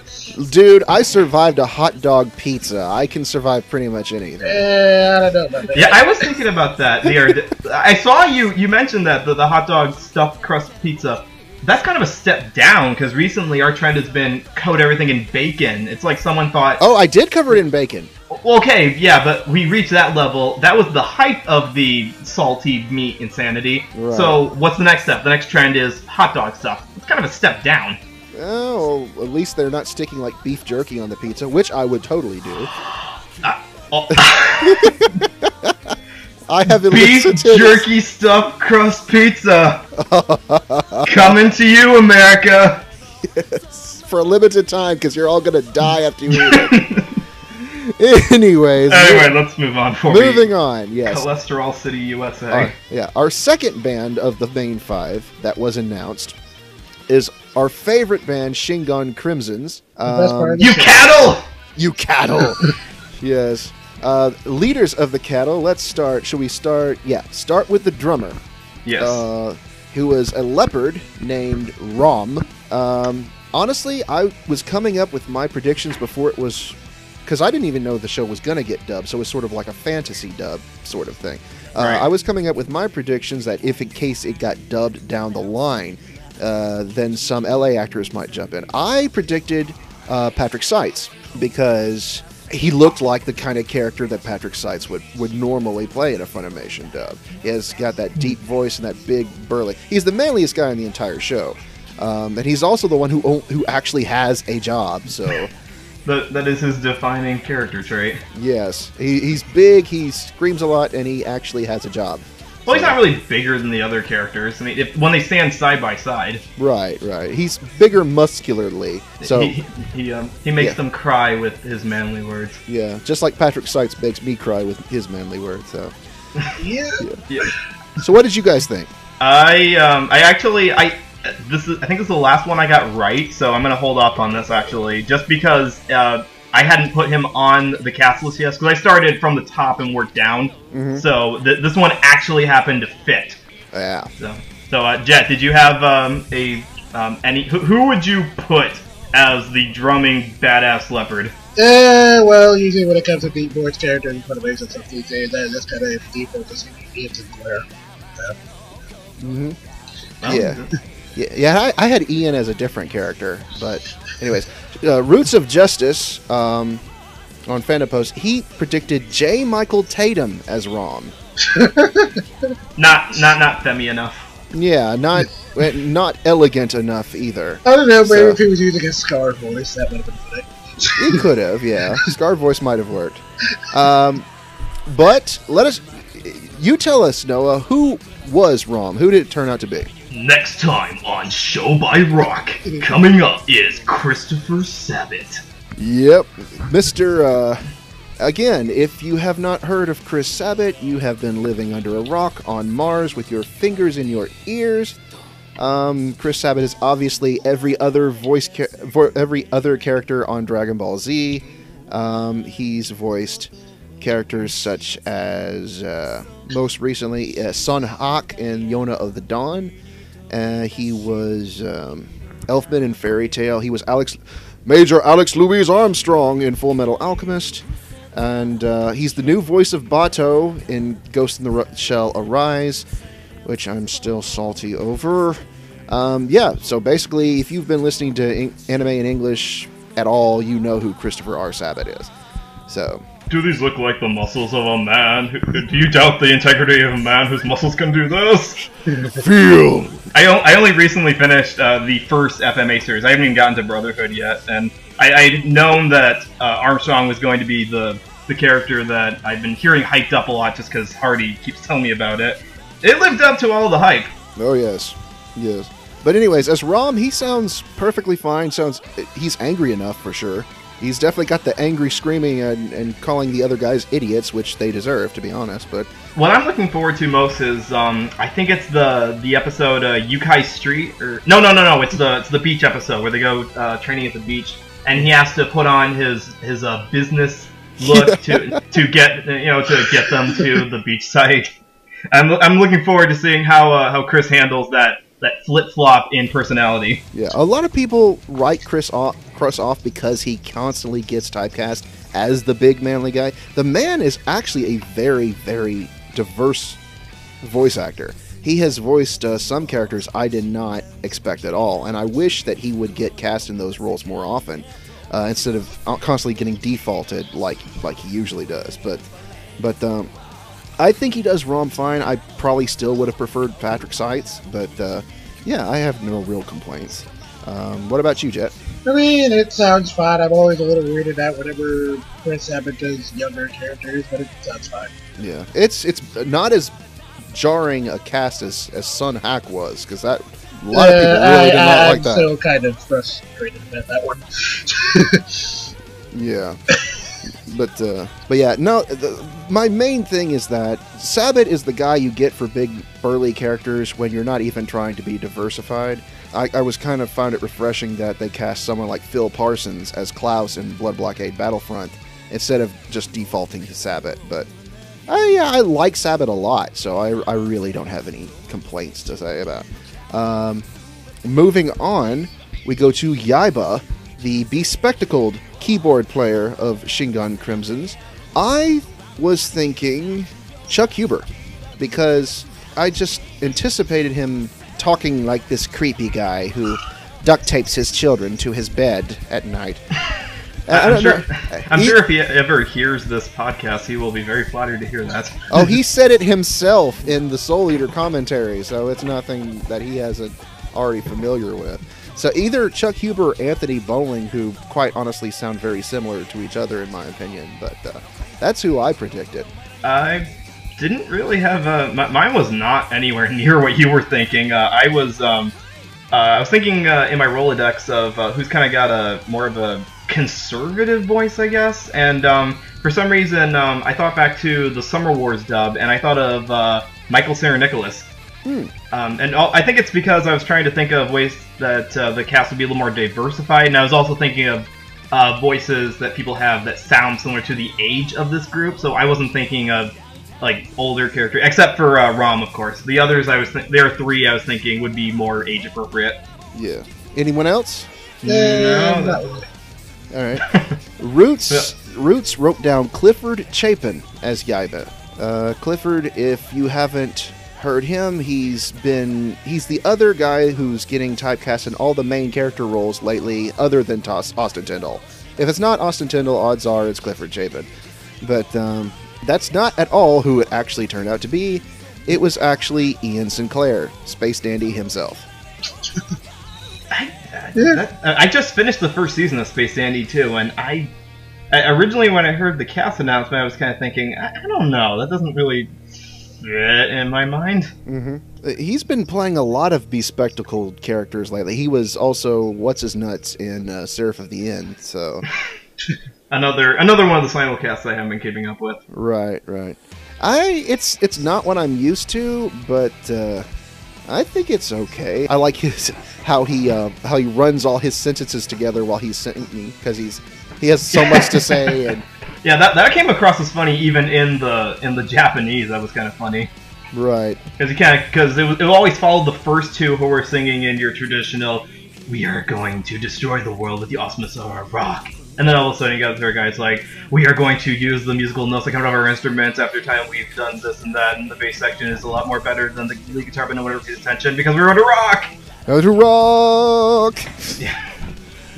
Dude, I survived a hot dog pizza. I can survive pretty much anything. Eh, I don't know about that. Yeah, I was thinking about that. The other- I saw you. You mentioned that the, the hot dog stuffed crust pizza. That's kind of a step down because recently our trend has been coat everything in bacon. It's like someone thought, Oh, I did cover it in bacon. Okay, yeah, but we reached that level. That was the height of the salty meat insanity. Right. So, what's the next step? The next trend is hot dog stuff. It's kind of a step down. Oh, well, at least they're not sticking like beef jerky on the pizza, which I would totally do. Oh, I have beef jerky stuffed crust pizza coming to you, America. Yes, for a limited time because you're all gonna die after you eat it. Anyways, Anyway, let's move on. For moving on. Yes. Cholesterol City, USA. Our- yeah, our second band of the main five that was announced is our favorite band, Shingan Crimsonz. Um, You cattle! you cattle. yes. Uh, leaders of the cattle. Let's start. Should we start? Yeah, start with the drummer, Yes. uh, who was a leopard named Rom. Um, honestly, I was coming up with my predictions before it was, because I didn't even know the show was gonna get dubbed, so it was sort of like a fantasy dub sort of thing. Uh, Right. I was coming up with my predictions that if in case it got dubbed down the line, uh, then some LA actors might jump in. I predicted uh, Patrick Seitz because he looked like the kind of character that Patrick Seitz would, would normally play in a Funimation dub. He has got that deep voice and that big burly. He's the manliest guy in the entire show, um, and he's also the one who who actually has a job. So That, that is his defining character trait. yes, he, he's big. He screams a lot, and he actually has a job. Well, he's not really bigger than the other characters. I mean, if, when they stand side by side, Right, right. He's bigger muscularly. So he he, um, he makes Yeah. them cry with his manly words. yeah, just like Patrick Seitz makes me cry with his manly words. So Yeah. Yeah. so what did you guys think? I um I actually I this is I think this is the last one I got right, so I'm gonna hold off on this actually, just because uh, I hadn't put him on the cast list yet, because I started from the top and worked down. Mhm. So th- this one actually happened to fit. Yeah. So so uh, Jet, did you have um, a um, any who, who would you put as the drumming badass leopard? Uh, well, usually when it comes to Beat Boys characters in Funimation stuff these days, I just kind of default to seeing Ian Sinclair. hmm Well, Yeah. Yeah, yeah I, I had Ian as a different character, but anyways, uh, Roots of Justice um, on Fandom Post, he predicted J. Michael Tatum as Rom. Not not not Femi enough. Yeah, not eh, not elegant enough either. I don't know, maybe So- if he was using his Scar voice, that would have been funny. He could have, yeah. Scar voice might have worked. Um, but let us, you tell us, Noah, who was Rom? Who did it turn out to be? Next time on Show by Rock, coming up is Christopher Sabat. Yep, Mr. Uh, again, if you have not heard of Chris Sabat, you have been living under a rock on Mars with your fingers in your ears. Um, Chris Sabat is obviously every other voice, cha- vo- every other character on Dragon Ball Z. Um, he's voiced characters such as uh, most recently uh, Son Hak in Yona of the Dawn. Uh, he was um, Elfman in Fairy Tail. He was Alex, Major Alex Louise Armstrong in Fullmetal Alchemist, and uh, he's the new voice of Batou in Ghost in the Shell Arise, which I'm still salty over. Um, yeah, so basically, if you've been listening to in- anime in English at all, you know who Christopher R. Sabat is. So, Do these look like the muscles of a man? Do you doubt the integrity of a man whose muscles can do this? feel. I only recently finished uh, the first FMA series. I haven't even gotten to Brotherhood yet, and I, I'd known that uh, Armstrong was going to be the the character that I've been hearing hyped up a lot, just because Hardy keeps telling me about it. It lived up to all the hype. Oh yes, yes. But anyways, as Rom, he sounds perfectly fine. Sounds he's angry enough for sure. He's definitely got the angry screaming and, and calling the other guys idiots, which they deserve, to be honest. But What I'm looking forward to most is um, I think it's the the episode uh, Yukai Street or no no no no it's the it's the beach episode where they go uh, training at the beach and he has to put on his his uh, business look to to get you know to get them to the beach site. I'm I'm looking forward to seeing how uh, how Chris handles that that flip flop in personality. yeah, a lot of people write Chris off, Chris off because he constantly gets typecast as the big manly guy. The man is actually a very very diverse voice actor. He has voiced uh, some characters I did not expect at all, and I wish that he would get cast in those roles more often uh, instead of uh, constantly getting defaulted like like he usually does. But but um, I think he does Rom fine. I probably still would have preferred Patrick Seitz, but uh, yeah, I have no real complaints. Um, what about you, Jet? I mean, it sounds fine. I'm always a little weirded out whenever Chris Sabat does younger characters, but it sounds fine. Yeah, it's it's not as jarring a cast as as Son Hak was because that a lot of people Uh, really I, did not I, like I'm that. still kind of frustrated about that one. Yeah. But uh, but yeah, no. The, my main thing is that Sabat is the guy you get for big burly characters when you're not even trying to be diversified. I, I was kind of found it refreshing that they cast someone like Phil Parsons as Klaus in Blood Blockade Battlefront instead of just defaulting to Sabat. But I yeah, I like Sabat a lot, so I, I really don't have any complaints to say about. Um, moving on, we go to Yaiba, the bespectacled keyboard player of Shingan Crimsonz. I was thinking Chuck Huber because I just anticipated him talking like this creepy guy who duct tapes his children to his bed at night. I'm sure. I'm He- sure if he ever hears this podcast, he will be very flattered to hear that. Oh, he said it himself in the Soul Eater commentary, so it's nothing that he hasn't already familiar with. So either Chuck Huber or Anthony Bowling, who quite honestly sound very similar to each other in my opinion, but uh, that's who I predicted. I didn't really have a. m- Mine was not anywhere near what you were thinking. Uh, I was. Um, uh, I was thinking uh, in my Rolodex of uh, who's kind of got a more of a conservative voice, I guess. And um, for some reason, um, I thought back to the Summer Wars dub, and I thought of uh, Michael Sinterniklaas. Hmm. Um, and all, I think it's because I was trying to think of ways that uh, the cast would be a little more diversified, and I was also thinking of uh, voices that people have that sound similar to the age of this group. So I wasn't thinking of like older character, except for uh, Rom, of course. The others, I was th- there are three I was thinking would be more age appropriate. Yeah. Anyone else? No, that- All right. Roots Roots wrote down Clifford Chapin as Yaiba. Uh, Clifford, if you haven't heard him, he's been he's the other guy who's getting typecast in all the main character roles lately, other than Tos- Austin Tindle. If it's not Austin Tindle, odds are it's Clifford Chapin. But um, that's not at all who it actually turned out to be. It was actually Ian Sinclair, Space Dandy himself. I, Yeah. that, I just finished the first season of Space Dandy too, and I, I originally when I heard the cast announcement, I was kind of thinking, I, I don't know, that doesn't really fit in my mind. Mm-hmm. He's been playing a lot of bespectacled characters lately. He was also what's his nuts in uh, Seraph of the End. So Another another one of the simulcasts I haven't been keeping up with. right, right. I it's it's not what I'm used to, but uh, I think it's okay. I like his how he uh, how he runs all his sentences together while he's singing because he's he has so much to say and Yeah, that, that came across as funny even in the in the Japanese. That was kind of funny right. because you kind of because it, it always followed the first two who were singing in your traditional "We are going to destroy the world with the awesomeness of our rock," and then all of a sudden you got the guys like, "We are going to use the musical notes that come out of our instruments after time we've done this and that," and the bass section is a lot more better than the lead guitar, but no one ever pays attention because we're under rock. To rock. Yeah.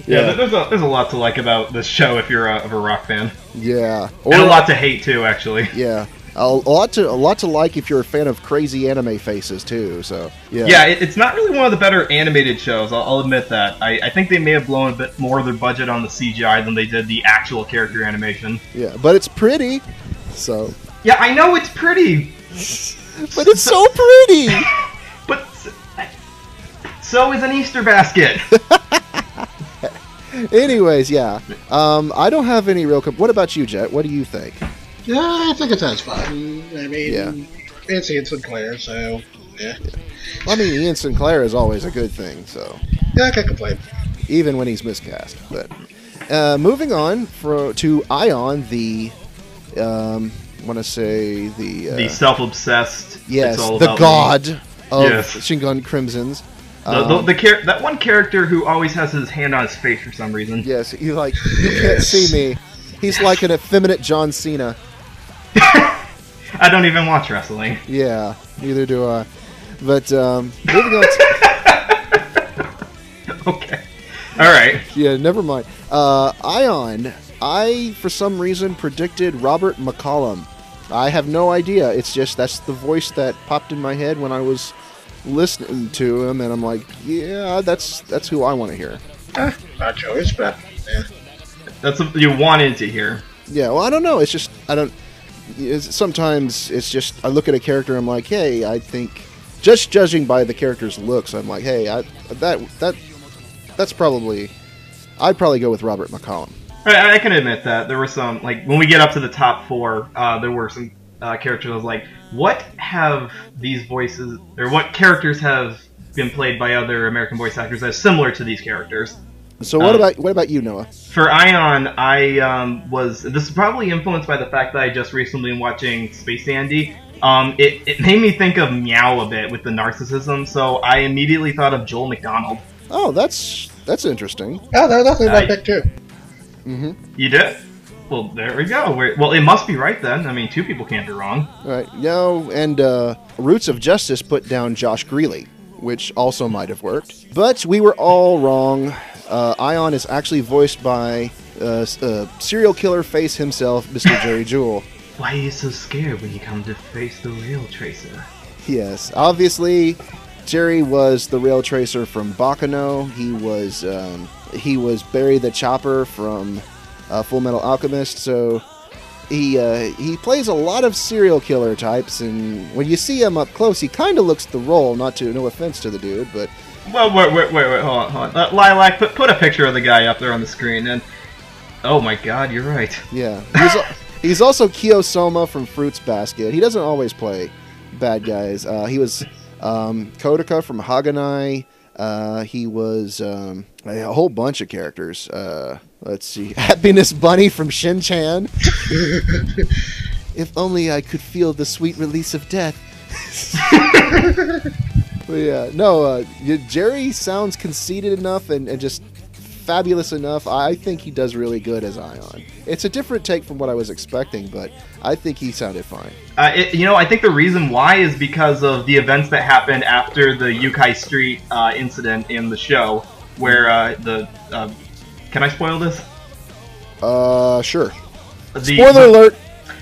Yeah. Yeah, there's a there's a lot to like about this show if you're a, of a rock fan, Yeah. and a lot to hate too, actually. Yeah. A, a lot to a lot to like if you're a fan of crazy anime faces too. So yeah. Yeah, it, it's not really one of the better animated shows. I'll, I'll admit that. I, I think they may have blown a bit more of their budget on the CGI than they did the actual character animation. Yeah, but it's pretty. So, Yeah, I know it's pretty, but it's so pretty. but so is an Easter basket. Anyways, yeah. Um, I don't have any real. Com- what about you, Jet? What do you think? Yeah, I think it sounds fun. I mean, Yeah. it's Ian Sinclair, so yeah, I mean, Ian Sinclair is always a good thing. So, yeah, I can't complain. even when he's miscast. But uh, moving on for, to Aion, the um, want to say the uh, the self-obsessed. yes, it's all the about me. god of Yes. Shingan Crimsonz. The, Um, the, the char- that one character who always has his hand on his face for some reason. yes, he like you can't see me. He's like an effeminate John Cena. I don't even watch wrestling. Yeah, neither do I. But um, moving on. To, okay. All right. yeah, never mind. Uh, Aion. I, for some reason, predicted Robert McCollum. I have no idea. It's just that's the voice that popped in my head when I was listening to him, and I'm like, yeah, that's that's who I want to hear. Ah, not choice, but yeah. That's what you wanted to hear. Yeah, well, I don't know. It's just I don't. It's, sometimes it's just I look at a character, I'm like, hey, I think just judging by the character's looks, I'm like, hey, I, that that that's probably I'd probably go with Robert McCollum. I, I can admit that there were some like when we get up to the top four, uh, there were some uh, characters. I was like, what have these voices or what characters have been played by other American voice actors that's similar to these characters? So what Um, about what about you, Noah? For Aion, I um, was this is probably influenced by the fact that I just recently been watching Space Dandy. Um, it, it made me think of Meow a bit with the narcissism, so I immediately thought of Joel McDonald. Oh, that's that's interesting. Oh, that, that's my I- pick too. Mm-hmm. You did? Well, there we go. We're, well, it must be right then. I mean, two people can't be wrong. All right, no, and uh, Roots of Justice put down Josh Grelle, which also might have worked, but we were all wrong. uh, Aion is actually voiced by uh, uh, serial killer face himself, Mr. Jerry Jewell. Why are you so scared when you come to face the real Tracer? Yes, obviously, Jerry was the rail tracer from Baccano. He was um, he was Barry the Chopper from uh, Fullmetal Alchemist. So he uh, he plays a lot of serial killer types, and when you see him up close, he kind of looks the role. Not to no offense to the dude, but Well, wait, wait, wait, wait, hold on, hold on. Uh, Lilac, put, put a picture of the guy up there on the screen, and oh my god, you're right. yeah, he's al- he's also Kyo Sohma from Fruits Basket. He doesn't always play bad guys. Uh, he was um, Kodaka from Haganai. Uh, he was um, a whole bunch of characters. Uh, let's see, Happiness Bunny from Shin Chan. if only I could feel the sweet release of death. But yeah, no, uh, Jerry sounds conceited enough and, and just fabulous enough. I think he does really good as Aion. It's a different take from what I was expecting, but I think he sounded fine. Uh, it, you know, I think the reason why is because of the events that happened after the Yukai Street uh, incident in the show, where uh, the uh, can I spoil this? Uh, sure. The, Spoiler alert.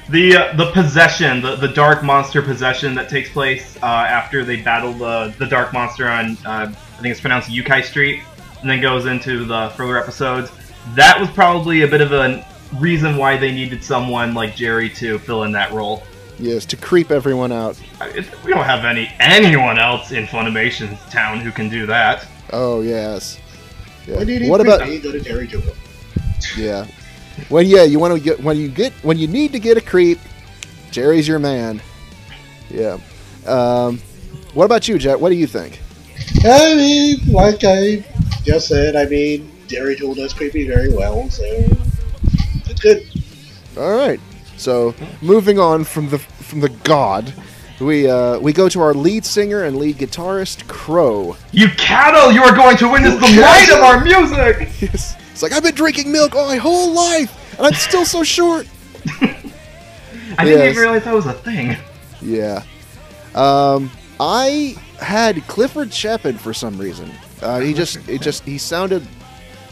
The uh, the possession, the, the dark monster possession that takes place uh, after they battle the the dark monster on uh, I think it's pronounced Yukai Street, and then goes into the further episodes. That was probably a bit of a reason why they needed someone like Jerry to fill in that role. Yes, to creep everyone out. I- it- We don't have any anyone else in Funimation town who can do that. Oh yes. Yeah. Do What about money, go to Jerry Jewell. yeah? When yeah, you want to get when you get when you need to get a creep, Jerry's your man. Yeah. Um, what about you, Jet? What do you think? I mean, like I just said, I mean, Jerry Jewell does creepy very well, so it's good. All right. So moving on from the from the god, we uh, we go to our lead singer and lead guitarist Crow. You cattle! You are going to witness the You might of our music. It's, it's like I've been drinking milk all my whole life, and I'm still so short. I didn't Yes. even realize that was a thing. Yeah. Um, I had Clifford Shepard for some reason. Uh, he just, it just, he sounded.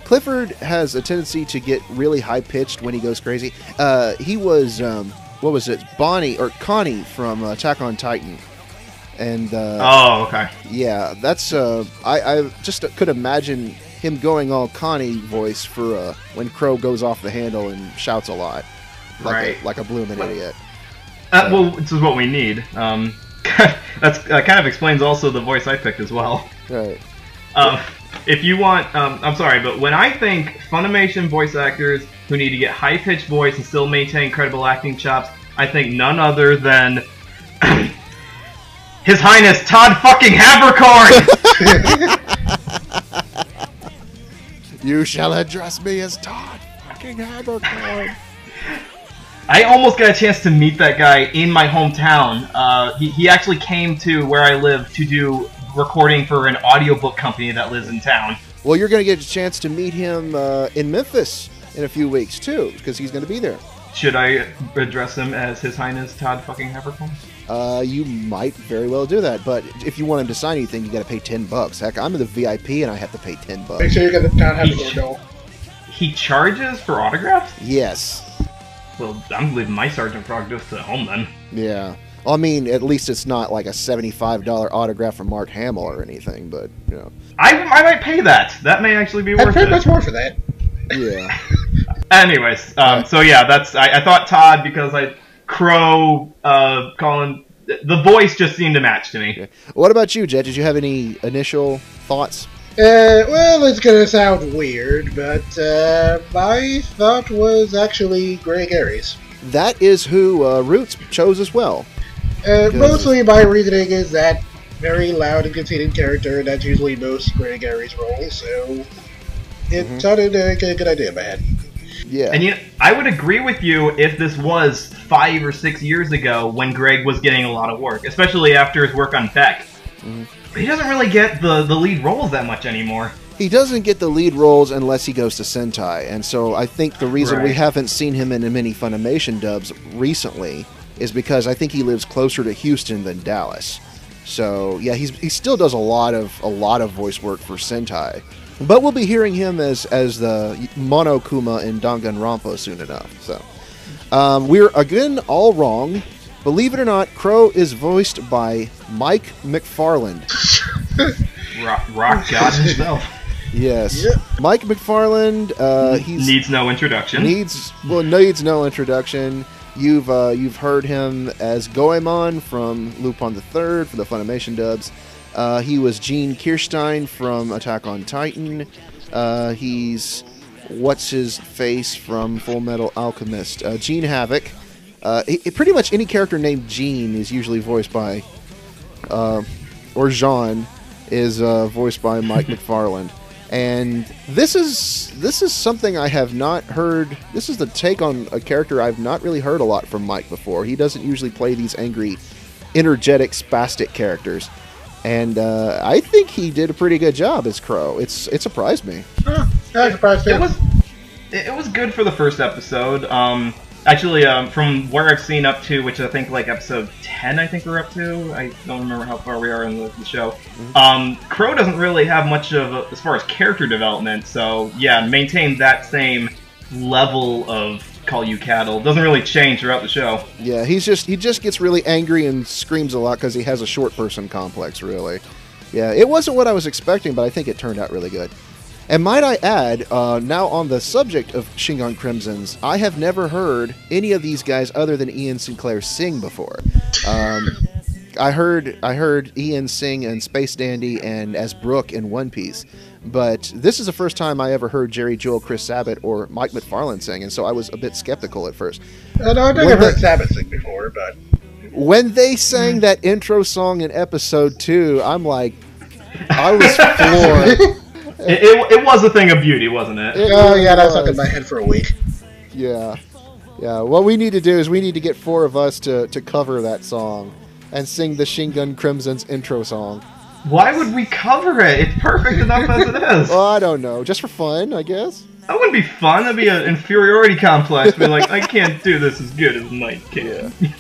Clifford has a tendency to get really high pitched when he goes crazy. Uh, he was, um, what was it, Bonnie or Connie from uh, Attack on Titan, and uh, Oh, okay. yeah, that's. Uh, I, I just could imagine him going all Connie voice for uh, when Crow goes off the handle and shouts a lot, like Right. a, like a blooming idiot. Uh, well, this is what we need. Um, that's uh, kind of explains also the voice I picked as well. Right. Um, if you want, um, I'm sorry, but when I think Funimation voice actors who need to get high pitched voice and still maintain credible acting chops, I think none other than His Highness Todd fucking Haberkorn. You shall address me as Todd fucking Haberkorn. I almost got a chance to meet that guy in my hometown. Uh, he, he actually came to where I live to do recording for an audiobook company that lives in town. well, you're going to get a chance to meet him uh, in Memphis in a few weeks too, because he's going to be there. Should I address him as His Highness Todd fucking Haberkorn? Uh, you might very well do that, but if you want him to sign anything, you got to pay ten bucks. Heck, I'm in the VIP and I have to pay ten bucks. Make bucks. sure you get the town happy bill. He charges for autographs? Yes. Well, I'm leaving my Sergeant frog just at home then. Yeah. Well, I mean, at least it's not like a seventy-five dollar autograph from Mark Hamill or anything, but you know, I, I might pay that. That may actually be I'd worth pay it. much more for that. yeah. Anyways, um, so yeah, that's I, I thought Todd because I Crow, uh, Colin, the voice just seemed to match to me. what about you, Jet? Did you have any initial thoughts? Uh, well, it's gonna sound weird, but uh, my thought was actually Greg Ayres. That is who uh, Roots chose as well. Uh, mostly my reasoning is that very loud and conceited character that's usually most Greg Ayres roles, so it Mhm. sounded like a good idea, man. Yeah. And you know, I would agree with you if this was five or six years ago when Greg was getting a lot of work, especially after his work on Beck. Mhm. But he doesn't really get the, the lead roles that much anymore. He doesn't get the lead roles unless he goes to Sentai, and so I think the reason we haven't seen him in many Funimation dubs recently is because I think he lives closer to Houston than Dallas. So yeah, he's he still does a lot of a lot of voice work for Sentai, But we'll be hearing him as as the Monokuma in Danganronpa soon enough. So um, we're again all wrong. Believe it or not, Crow is voiced by Mike McFarland. Rock, rock God himself. Yes, Yep. Mike McFarland. Uh, he's Needs no introduction. needs well needs no introduction. You've uh, you've heard him as Goemon from Lupin the Third for the Funimation dubs. Uh, he was Jean Kirstein from Attack on Titan. Uh, he's what's his face from Fullmetal Alchemist. Uh, Jean Havoc. Uh, he- pretty much any character named Gene is usually voiced by, uh, or Jean is voiced by Mike McFarland. And this is this is something I have not heard. This is the take on a character I've not really heard a lot from Mike before. He doesn't usually play these angry, energetic, spastic characters, and uh, I think he did a pretty good job as Crow. It's it surprised me. Huh, I'm surprised too. It was it, it was good for the first episode. Um, actually, um, from where I've seen up to, which I think like episode ten, I think we're up to. I don't remember how far we are in the, the show. Um, Crow doesn't really have much of a, as far as character development. So yeah, maintain that same level of call you cattle doesn't really change throughout the show. Yeah, he's just he just gets really angry and screams a lot because he has a short person complex. Really, yeah, it wasn't what I was expecting, but I think it turned out really good. And might I add, uh, now on the subject of Shingan Crimsonz, I have never heard any of these guys other than Ian Sinclair sing before. Um, I heard I heard Ian sing in Space Dandy and as Brook in One Piece, but this is the first time I ever heard Jerry Jewell, Chris Sabat, or Mike McFarland sing, and so I was a bit skeptical at first. Uh, no, I think When I've heard the- Sabat sing before, but When they sang that intro song in episode two, I'm like, I was floored. It, it, it was a thing of beauty, wasn't it? It oh yeah, that was was. stuck in my head for a week. Yeah, yeah. What we need to do is we need to get four of us to to cover that song and sing the Shingan Crimsonz's intro song. Why would we cover it? It's perfect enough as it is. Well, I don't know, just for fun, I guess. That wouldn't be fun. That'd be an inferiority complex. Be like, I can't do this as good as Mike can.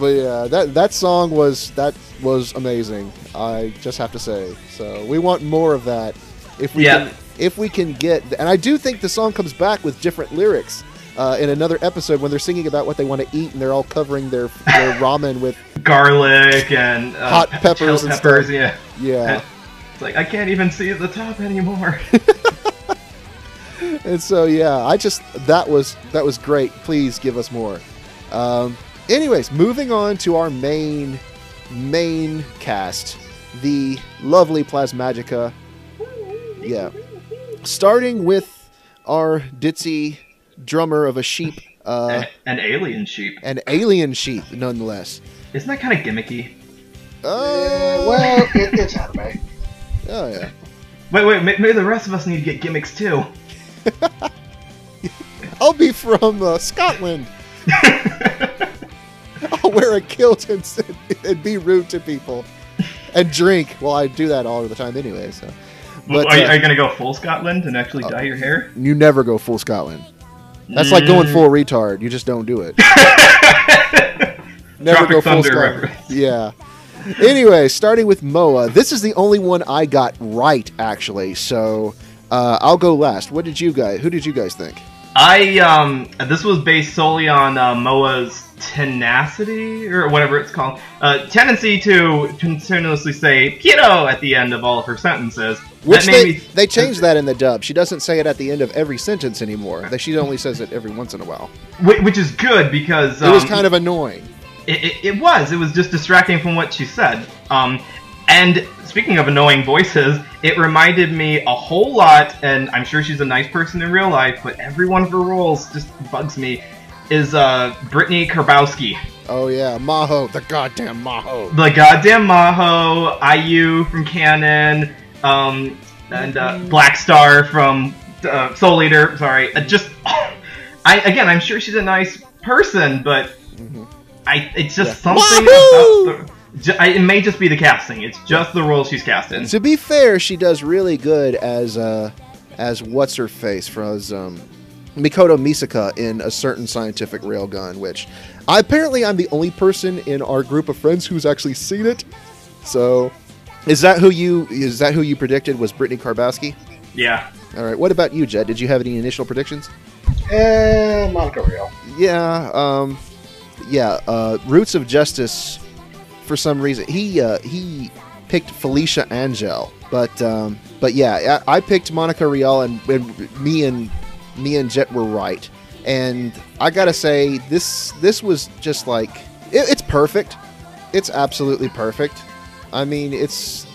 But yeah, that that song was that was amazing. I just have to say. So we want more of that. If we Yeah. can, if we can get, and I do think the song comes back with different lyrics. Uh, in another episode, when they're singing about what they want to eat, and they're all covering their their ramen with Garlic and uh, Hot peppers and peppers. stuff. Yeah, yeah. it's like I can't even see at the top anymore. and so yeah, I just that was that was great. Please give us more. Um, anyways, moving on to our main main cast, the lovely Plasmagica. Yeah, starting with our ditzy drummer of a sheep, uh, An alien sheep. an alien sheep, nonetheless. Isn't that kind of gimmicky? Uh, well, it, it's anime. oh yeah. Wait, wait. Maybe the rest of us need to get gimmicks too. I'll be from uh, Scotland. I'll wear a kilt and, and be rude to people and drink. Well, I do that all the time anyway. So, Well, but are, you- uh, are you gonna go full Scotland and actually dye your hair? you never go full Scotland. That's like going full retard. You just don't do it. never Tropic go full Thunder Scotland. reference. Yeah. Anyway, starting with Moa. This is the only one I got right, actually. So uh, I'll go last. What did you guys? Who did you guys think? I um, this was based solely on uh, Moa's tenacity or whatever it's called, uh, tendency to continuously say "kiddo" at the end of all of her sentences. Which that made they, me they changed that in the dub. She doesn't say it at the end of every sentence anymore. That she only says it every once in a while. Which is good because It was um, kind of annoying. It, it, it was. It was just distracting from what she said. Um, and speaking of annoying voices, it reminded me a whole lot, and I'm sure she's a nice person in real life, but every one of her roles just bugs me, is uh, Brittany Karbowski. Oh yeah, Maho, the goddamn Maho. The goddamn Maho, Ayu from Kanon, um, and uh, Black Star from uh, Soul Eater, sorry. Uh, just, I again, I'm sure she's a nice person, but I it's just Mm-hmm. Yeah. something Wahoo! about the. ju- I, it may just be the casting. It's just the role she's cast in. To be fair, she does really good as uh, as what's her face from um, Mikoto Misaka in a certain scientific railgun. Which I, apparently I'm the only person in our group of friends who's actually seen it. So, is that who you is that who you predicted was Brittany Karbowski? Yeah. All right. What about you, Jed? Did you have any initial predictions? And Monica Rial. Yeah. Um, yeah. Uh, Roots of Justice. For some reason, he uh, he picked Felecia Angelle, but um, but yeah, I, I picked Monica Rial, and, and me and me and Jet were right. And I gotta say, this this was just like it, it's perfect. It's absolutely perfect. I mean, it's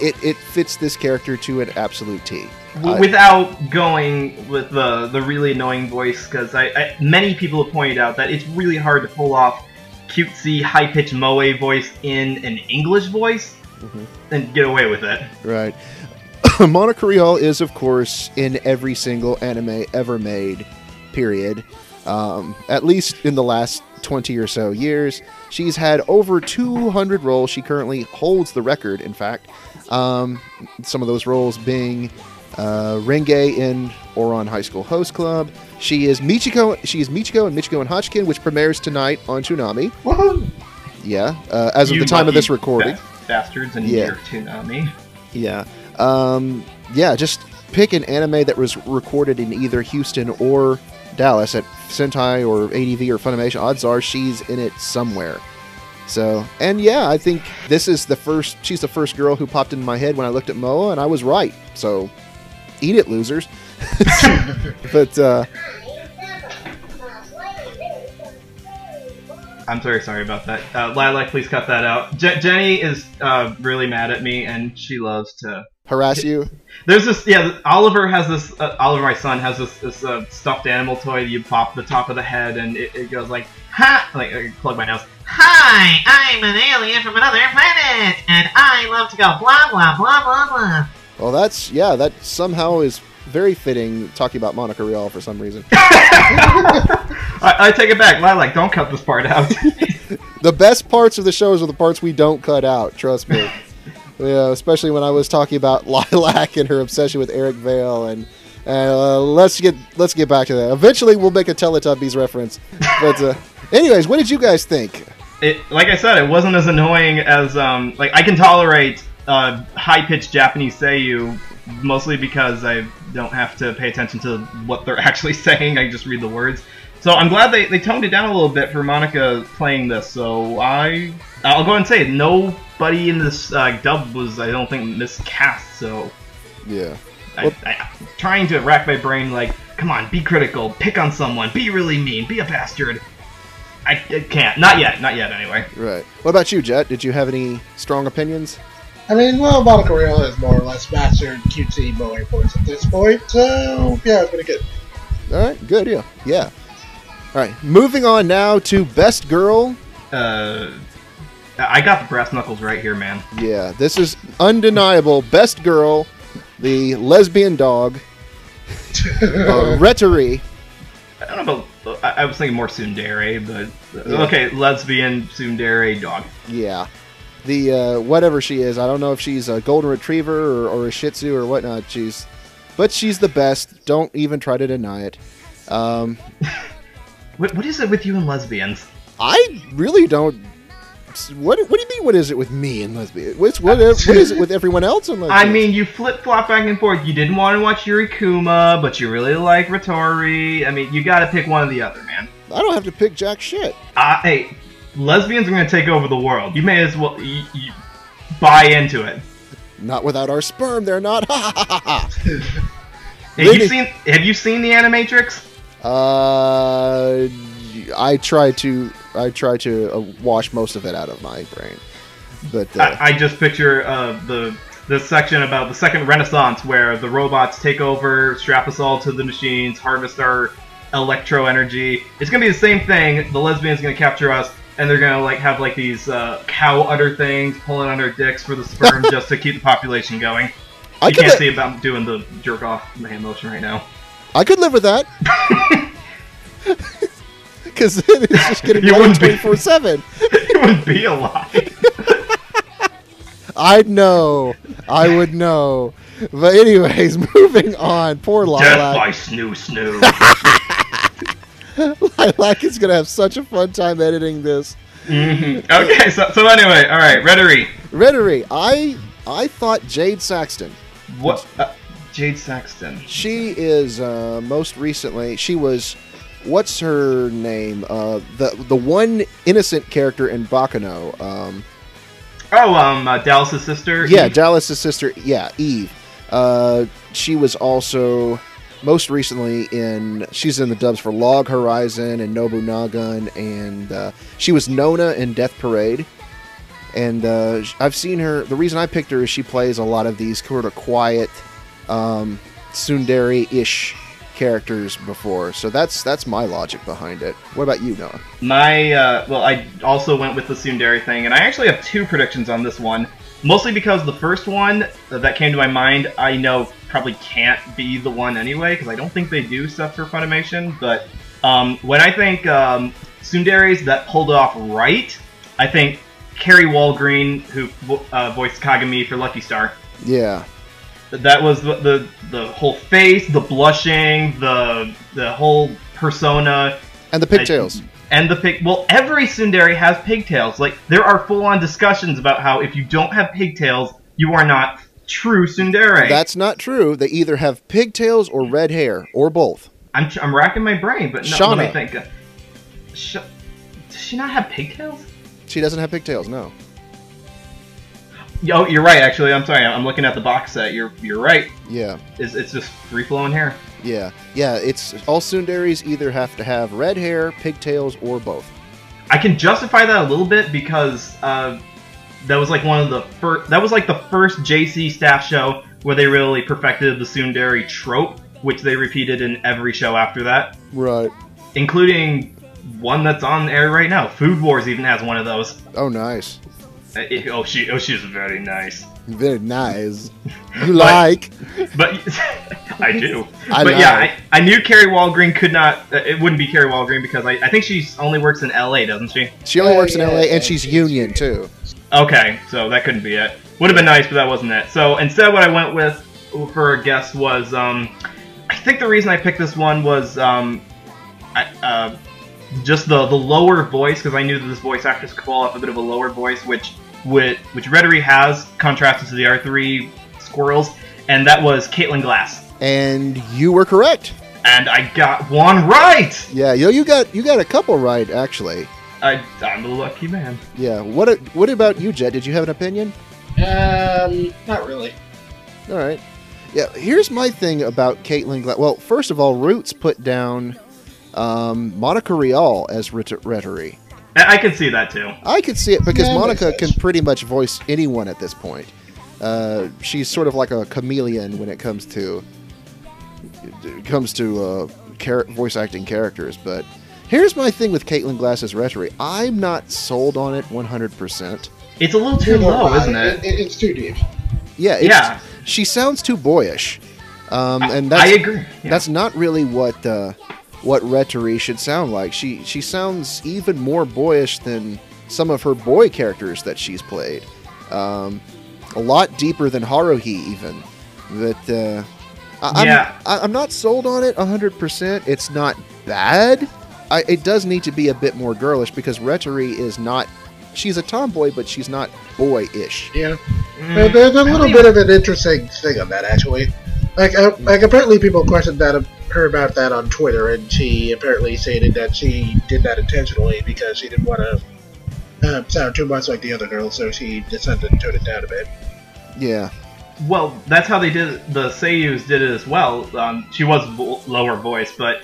it it fits this character to an absolute T. I- Without going with the the really annoying voice, because I, I many people have pointed out that it's really hard to pull off cutesy, high pitched moe voice in an English voice Mhm. and get away with it. Right. Monica Rial is, of course, in every single anime ever made, period. Um, at least in the last 20 or so years. She's had over 200 roles. She currently holds the record, in fact. Um, some of those roles being uh, Renge in Ouran High School Host Club. She is Michiko. She is Michiko and Michiko and Hatchin, which premieres tonight on Toonami. Yeah, uh, as of You the time of this recording. bastards and Yeah. your Toonami. Yeah. Um, yeah, just pick an anime that was recorded in either Houston or Dallas at Sentai or ADV or Funimation. Odds are she's in it somewhere. So, and yeah, I think this is the first, she's the first girl who popped into my head when I looked at Moa, and I was right. So, eat it, losers. but, uh, I'm very sorry about that. Uh, Lilac, please cut that out. Je- Jenny is uh, really mad at me, and she loves to. Harass you. There's this, yeah. Oliver has this. Uh, Oliver, my son, has this, this uh, stuffed animal toy that you pop the top of the head, and it, it goes like, "Ha!" Like, I plug my nose. Hi, I'm an alien from another planet, and I love to go blah blah blah blah blah. Well, that's, yeah, that somehow is very fitting talking about Monica Rial for some reason. I, I take it back, Lilac. Don't cut this part out. the best parts of the shows are the parts we don't cut out. Trust me. yeah, especially when I was talking about Lilac and her obsession with Eric Vale, and uh, let's get let's get back to that. Eventually, we'll make a Teletubbies reference. But uh, anyways, what did you guys think? it, like I said, it wasn't as annoying as um, like I can tolerate uh, high pitched Japanese seiyu mostly because I don't have to pay attention to what they're actually saying. I just read the words. So I'm glad they, they toned it down a little bit for Monica playing this. So I I'll go ahead and say it. Nobody in this uh, dub was I don't think miscast. So Yeah, I, Well- I, I'm trying to rack my brain like, come on, be critical, pick on someone, be really mean, be a bastard. I, I can't. Not yet. Not yet. Anyway. right. What about you, Jet? Did you have any strong opinions? I mean, well, Monica Rial is more or less mastered cutesy moe voice at this point, so yeah, it's pretty good. All right, good. Yeah, yeah. All right, moving on now to best girl. Uh, I got the brass knuckles right here, man. Yeah, this is undeniable. Best girl, the lesbian dog, uh, Retoree. I don't know. About, I, I was thinking more tsundere, but Yeah. okay, lesbian tsundere dog. Yeah. The uh, whatever she is, I don't know if she's a golden retriever or, or a Shih Tzu or whatnot. She's, but she's the best. Don't even try to deny it. Um, What, what is it with you and lesbians? I really don't. What What do you mean? What is it with me and lesbian? What's what? What is it with everyone else and lesbian? I mean, you flip flop back and forth. You didn't want to watch Yuri Kuma, but you really like Retoree. I mean, you got to pick one or the other, man. I don't have to pick jack shit. Uh, hey, lesbians are going to take over the world. You may as well y y buy into it. Not without our sperm, they're not. Ha ha ha ha. Have you seen Have you seen the Animatrix? Uh, I try to I try to uh, wash most of it out of my brain, but uh, I, I just picture uh, the this section about the second Renaissance, where the robots take over, strap us all to the machines, harvest our electro energy. It's gonna be the same thing. The lesbians gonna capture us, and they're gonna like have like these uh, cow udder things pulling on their dicks for the sperm just to keep the population going. I You could can't li- see about doing the jerk off hand motion right now. I could live with that. Because then it's just You money wouldn't twenty four seven. you wouldn't be alive. I'd know. I would know. But anyways, moving on. Poor Lilac. Death by snoo snoo. Lilac is gonna have such a fun time editing this. hmm Okay, so so anyway, all right, Rhetoric. Retoree, I I thought Jad Saxton. What? Uh, Jad Saxton? She is uh, most recently. She was. What's her name? Uh, the the one innocent character in Baccano. Um, Oh, um, uh, Dallas's sister. yeah, Eve? Dallas' sister. Yeah, Eve. Uh, she was also most recently in. She's in the dubs for Log Horizon and Nobunaga, and uh, she was Nona in Death Parade. And uh, I've seen her. The reason I picked her is she plays a lot of these sort of quiet, um, tsundere-ish characters before. So that's that's my logic behind it. What about you, Noah? My, uh, well, I also went with the tsundere thing, and I actually have two predictions on this one. Mostly because the first one that came to my mind, I know probably can't be the one anyway, because I don't think they do stuff for Funimation. But um, when I think um, tsunderes that pulled off right, I think Kari Wahlgren, who uh, voiced Kagami for Lucky Star, Yeah, that was the, the the whole face, the blushing, the the whole persona, and the pigtails. and the pig. Well, every tsundere has pigtails. Like there are full-on discussions about how if you don't have pigtails, you are not true tsundere. That's not true. They either have pigtails or red hair, or both. I'm I'm racking my brain, but no, let me think. Sh- does she not have pigtails? She doesn't have pigtails. No. Oh, you're right. Actually, I'm sorry. I'm looking at the box set. You're you're right. Yeah. It's, it's just free flowing hair. Yeah, yeah. It's all tsunderes either have to have red hair, pigtails, or both. I can justify that a little bit because uh, that was like one of the first. That was like the first JC staff show where they really perfected the tsundere trope, which they repeated in every show after that, Right. including one that's on air right now. Food Wars even has one of those. Oh, nice. Uh, it- oh, she oh she's very nice. Very nice. You like? But I do. I but yeah. I, I knew Kari Wahlgren could not. Uh, it wouldn't be Kari Wahlgren because I, I think she only works in LA, doesn't she? She only Yeah, works in LA, and and she's she's union too. Okay, so that couldn't be it. Would have been nice, but that wasn't it. So instead, what I went with for a guess was, um, I think the reason I picked this one was, um, I, uh, just the the lower voice because I knew that this voice actress could pull off a bit of a lower voice, which which which Retoree has contrasted to the R three squirrels, and that was Caitlin Glass. And you were correct. And I got one right. Yeah, you you got you got a couple right actually. I, I'm a lucky man. Yeah. What a- what about you, Jet? Did you have an opinion? Um, not really. All right. Yeah, here's my thing about Caitlin Glass. Well, first of all, Roots put down um, Monica Rial as Ret- Retoree. I, I could see that too. I could see it because Yeah, Monica can pretty much voice anyone at this point. Uh, she's sort of like a chameleon when it comes to it comes to uh, char- voice acting characters. But here's my thing with Caitlin Glass's Retoree. I'm not sold on it 100%. It's a little too low, isn't it? It's too deep. Yeah, it's, Yeah. She sounds too boyish, um, and I that's agree. Yeah. that's not really what uh, what Retoree should sound like. She she sounds even more boyish than some of her boy characters that she's played. Um, a lot deeper than Haruhi even. But uh, I, Yeah. I'm I, I'm not sold on it 100. percent It's not bad. I, it does need to be a bit more girlish because Retoree is not. She's a tomboy, but she's not boyish. Yeah. Mm, there's a little bit of an interesting thing on that, actually. Like, uh, like apparently people questioned that her about that on Twitter, and she apparently stated that she did that intentionally because she didn't want to uh, sound too much like the other girls, so she decided to tone it down a bit. Yeah. Well, that's how they did it. The Seiyus did it as well. Um, she was vo- lower voice, but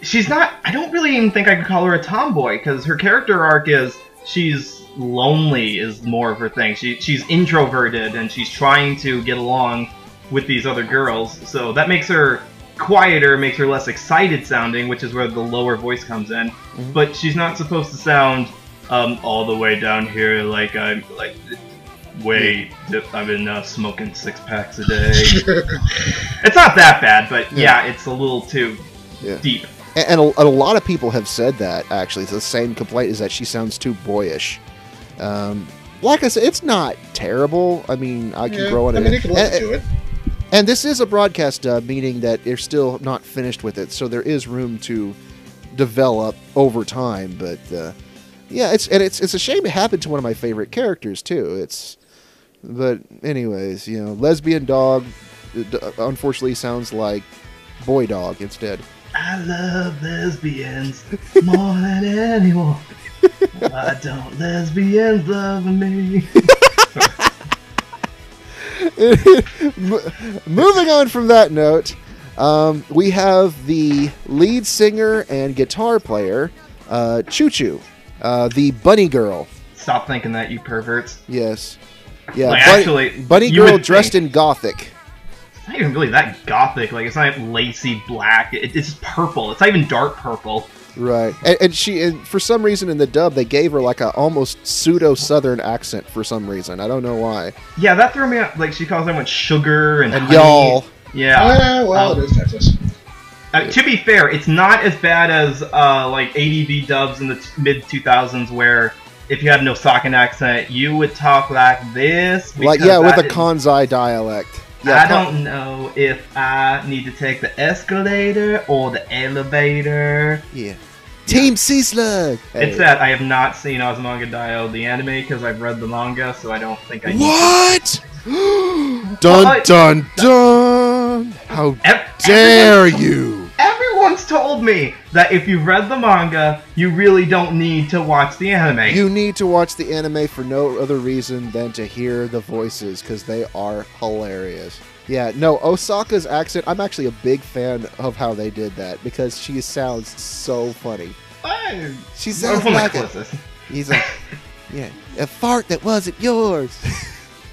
she's not. I don't really even think I could call her a tomboy because her character arc is she's lonely is more of her thing. She she's introverted and she's trying to get along with these other girls. So that makes her quieter, makes her less excited sounding, which is where the lower voice comes in. Mhm. But she's not supposed to sound um, all the way down here like I'm like way I've been uh, smoking six packs a day. it's not that bad, but yeah, it's a little too Yeah. deep. And, and, a, and a lot of people have said that actually. The same complaint is that she sounds too boyish. Um, like I said, it's not terrible. I mean, I can Yeah, grow on I it. mean, you can listen and, to it. And this is a broadcast dub, meaning that they're still not finished with it, so there is room to develop over time. But uh, yeah, it's and it's it's a shame it happened to one of my favorite characters too. It's but anyways, you know, lesbian dog unfortunately sounds like Boy Dog instead. I love lesbians more than anyone. Why don't lesbians love me? Moving on from that note, um, we have the lead singer and guitar player, uh, Choo Choo, uh, the bunny girl. Stop thinking that, you perverts. Yes. Yeah, Like, bunny, actually, bunny girl dressed think- in gothic. It's not even really that gothic. Like, it's not lacy black. It, it's just purple. It's not even dark purple. Right, and, and she, and for some reason in the dub, they gave her like a almost pseudo Southern accent for some reason. I don't know why. Yeah, that threw me out. Like, she calls everyone sugar and, And honey. y'all, Yeah. Ah, well, Um, it is Texas. Uh, to be fair, it's not as bad as uh, like ADV dubs in the t- mid 2000s, where if you had no Osakan accent, you would talk like this. like yeah, with a is- Kansai dialect. Yeah, I don't know if I need to take the escalator or the elevator. Yeah. Team Sea Slug. It's that I have not seen Azumanga Daioh the anime because I've read the manga, so I don't think I need What? Well, dun I- dun dun! How to. Dare everyone- you? Everyone's told me that if you've read the manga, you really don't need to watch the anime. You need to watch the anime for no other reason than to hear the voices because they are hilarious. Yeah, no, Osaka's accent, I'm actually a big fan of how they did that because she sounds so funny. I- She sounds like a, he's like, yeah, a fart that wasn't yours.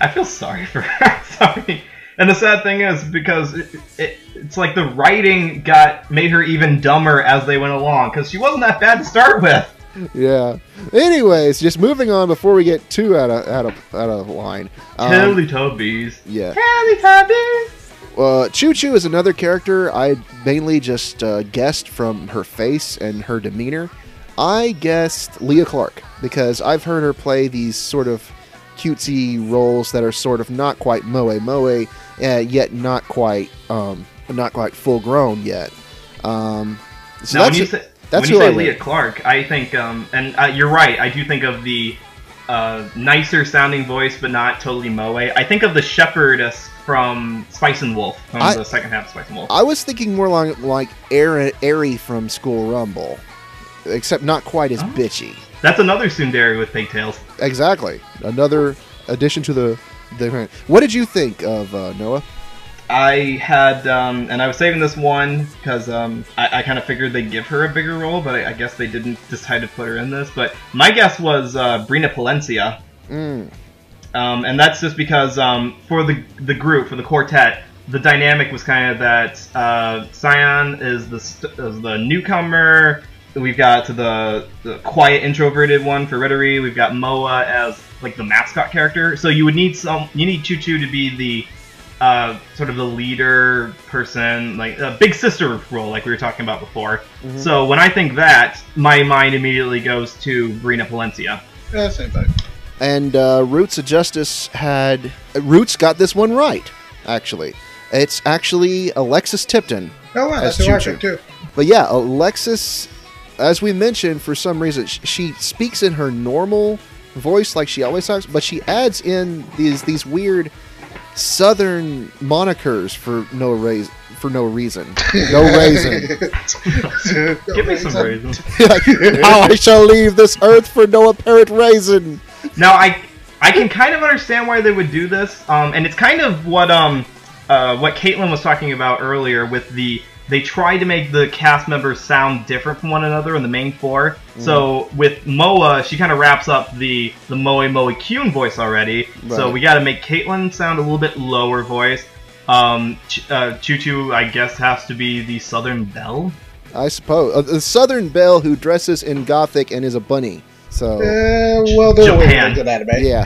I feel sorry for her. sorry. And the sad thing is because it, it, it's like the writing got made her even dumber as they went along because she wasn't that bad to start with. yeah. Anyways, just moving on before we get too out of out of out of line. Um, Teletubbies. yeah. Teletubbies. Uh, Choo Choo is another character I mainly just uh, guessed from her face and her demeanor. I guessed Leah Clark because I've heard her play these sort of cutesy roles that are sort of not quite moe moe, uh, yet not quite um, not quite full grown yet. Um, so now, when that's you say, that's when you say Leah. Clark, I think, um, and uh, you're right. I do think of the uh, nicer sounding voice, but not totally moe. I think of the shepherdess from Spice and Wolf, from I- the second half of Spice and Wolf. I was thinking more like like Aaron, Eri from School Rumble, except not quite as Oh. bitchy. That's another tsundere with pigtails. Exactly. Another addition to the the. What did you think of uh, Noah? I had, um, and I was saving this one because um, I, I kind of figured they'd give her a bigger role, but I, I guess they didn't decide to put her in this. But my guess was uh, Brina Palencia, Mm. um, and that's just because um, for the the group for the quartet, the dynamic was kind of that uh, Cyan is the st- is the newcomer. We've got the the quiet introverted one for Retoree. We've got Moa as like the mascot character. So you would need some. You need Choo Choo to be the uh, sort of the leader person, like a big sister role, like we were talking about before. Mhm. So when I think that, my mind immediately goes to Brina Palencia. Yeah, same thing. And uh, Roots of Justice had Roots got this one right. Actually, it's actually Alexis Tipton. Oh, wow, As that's who I Choo-Choo. too. But yeah, Alexis, as we mentioned, for some reason she speaks in her normal voice like she always talks, but she adds in these these weird southern monikers for no reason. For no reason, no reason. Give me some raisins. Like, How I shall leave this earth for no apparent reason. Now I I can kind of understand why they would do this, um, and it's kind of what um uh, what Caitlin was talking about earlier with the they try to make the cast members sound different from one another in the main 4 So with Moa, she kind of wraps up the the Moe Moe Kyun voice already. So we got to make Caitlin sound a little bit lower voice. Um, Ch- uh, Choo Choo, I guess, has to be the Southern Belle. I suppose uh, the Southern Belle who dresses in gothic and is a bunny. So Uh, well, they're Japan. way into that, yeah.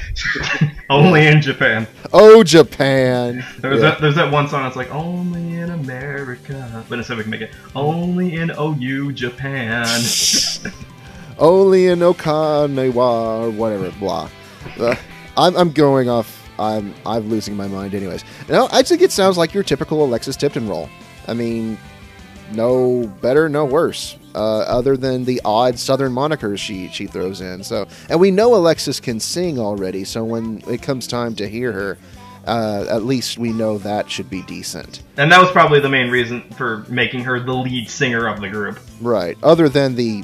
Only in Japan. Oh, Japan. There's, Yeah. that, there's that one song that's like only in America, but instead we can make it only in OU Japan. Only in Okinawa or whatever. Blah. Uh, I'm, I'm going off. I'm I'm losing my mind. Anyways, no, I think it sounds like your typical Alexis Tipton role. I mean, no better, no worse. Uh, other than the odd Southern monikers she she throws in. So, and we know Alexis can sing already. So when it comes time to hear her, uh, at least we know that should be decent. And that was probably the main reason for making her the lead singer of the group. Right. Other than the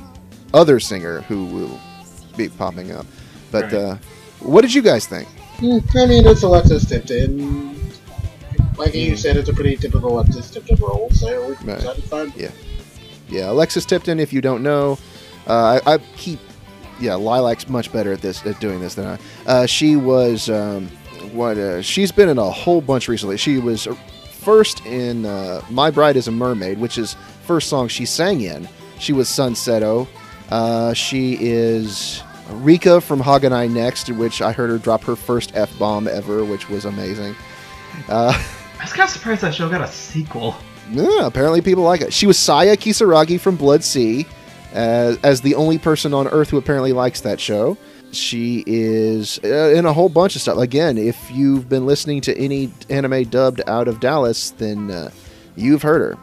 other singer who will be popping up. But Right. uh, what did you guys think? Hmm, I mean, it's Alexis Tipton. Like you Hmm. said, it's a pretty typical Alexis Tipton role, so Right. that'd be fun. Yeah, Alexis Tipton. If you don't know, uh, I, I keep yeah Lilac's much better at this at doing this than I. Uh, she was um, what? Uh, she's been in a whole bunch recently. She was first in uh, "My Bride Is a Mermaid," which is first song she sang in. She was San Seto. Uh, she is Rika from Haganai Next, which I heard her drop her first f bomb ever, which was amazing. Uh, I was kind of surprised that show got a sequel. Yeah, apparently people like it. She was Saya Kisaragi from Blood-C, as, as the only person on Earth who apparently likes that show. She is uh, in a whole bunch of stuff. Again, if you've been listening to any anime dubbed out of Dallas, then uh, you've heard her.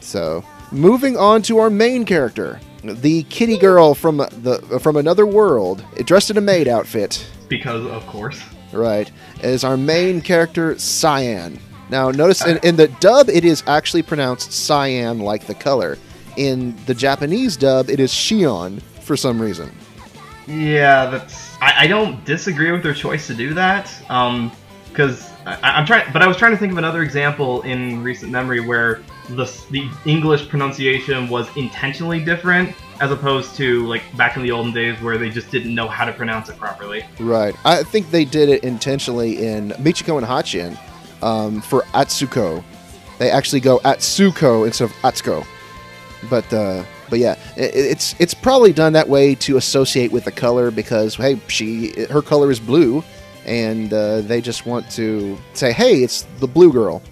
So, moving on to our main character, the kitty girl from the from another world, dressed in a maid outfit. Because, of course. Right, is our main character Cyan. Now, notice in, in the dub, it is actually pronounced cyan like the color. In the Japanese dub, it is Shion for some reason. Yeah, that's. I, I don't disagree with their choice to do that. Um, because I'm trying, but I was trying to think of another example in recent memory where the the English pronunciation was intentionally different, as opposed to like back in the olden days where they just didn't know how to pronounce it properly. Right. I think they did it intentionally in Michiko and Hatchin um, for Atsuko. They actually go Atsuko instead of Atsuko. But uh, but yeah, i it's it's probably done that way to associate with the color because hey, she her color is blue, and uh, they just want to say hey, it's the blue girl,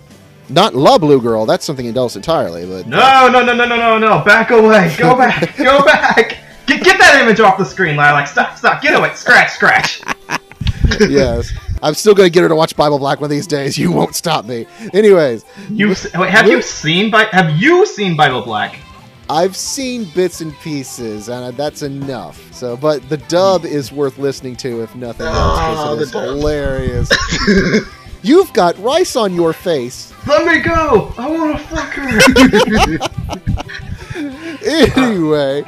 not la blue girl. That's something else entirely. But No, no, no, no, no, no, no! Back away! Go back! Go back! Get, get that image off the screen, Lilac! Stop! Stop! Get away! Scratch! Scratch! yes, I'm still gonna get her to watch Bible Black one of these days. You won't stop me. Anyways, You wait, have you seen Bi- Have you seen Bible Black? I've seen bits and pieces, and that's enough. So, but the dub is worth listening to, if nothing else, Oh, because it ah, is dub. hilarious. You've got rice on your face. Let me go! I want to fuck her. Anyway,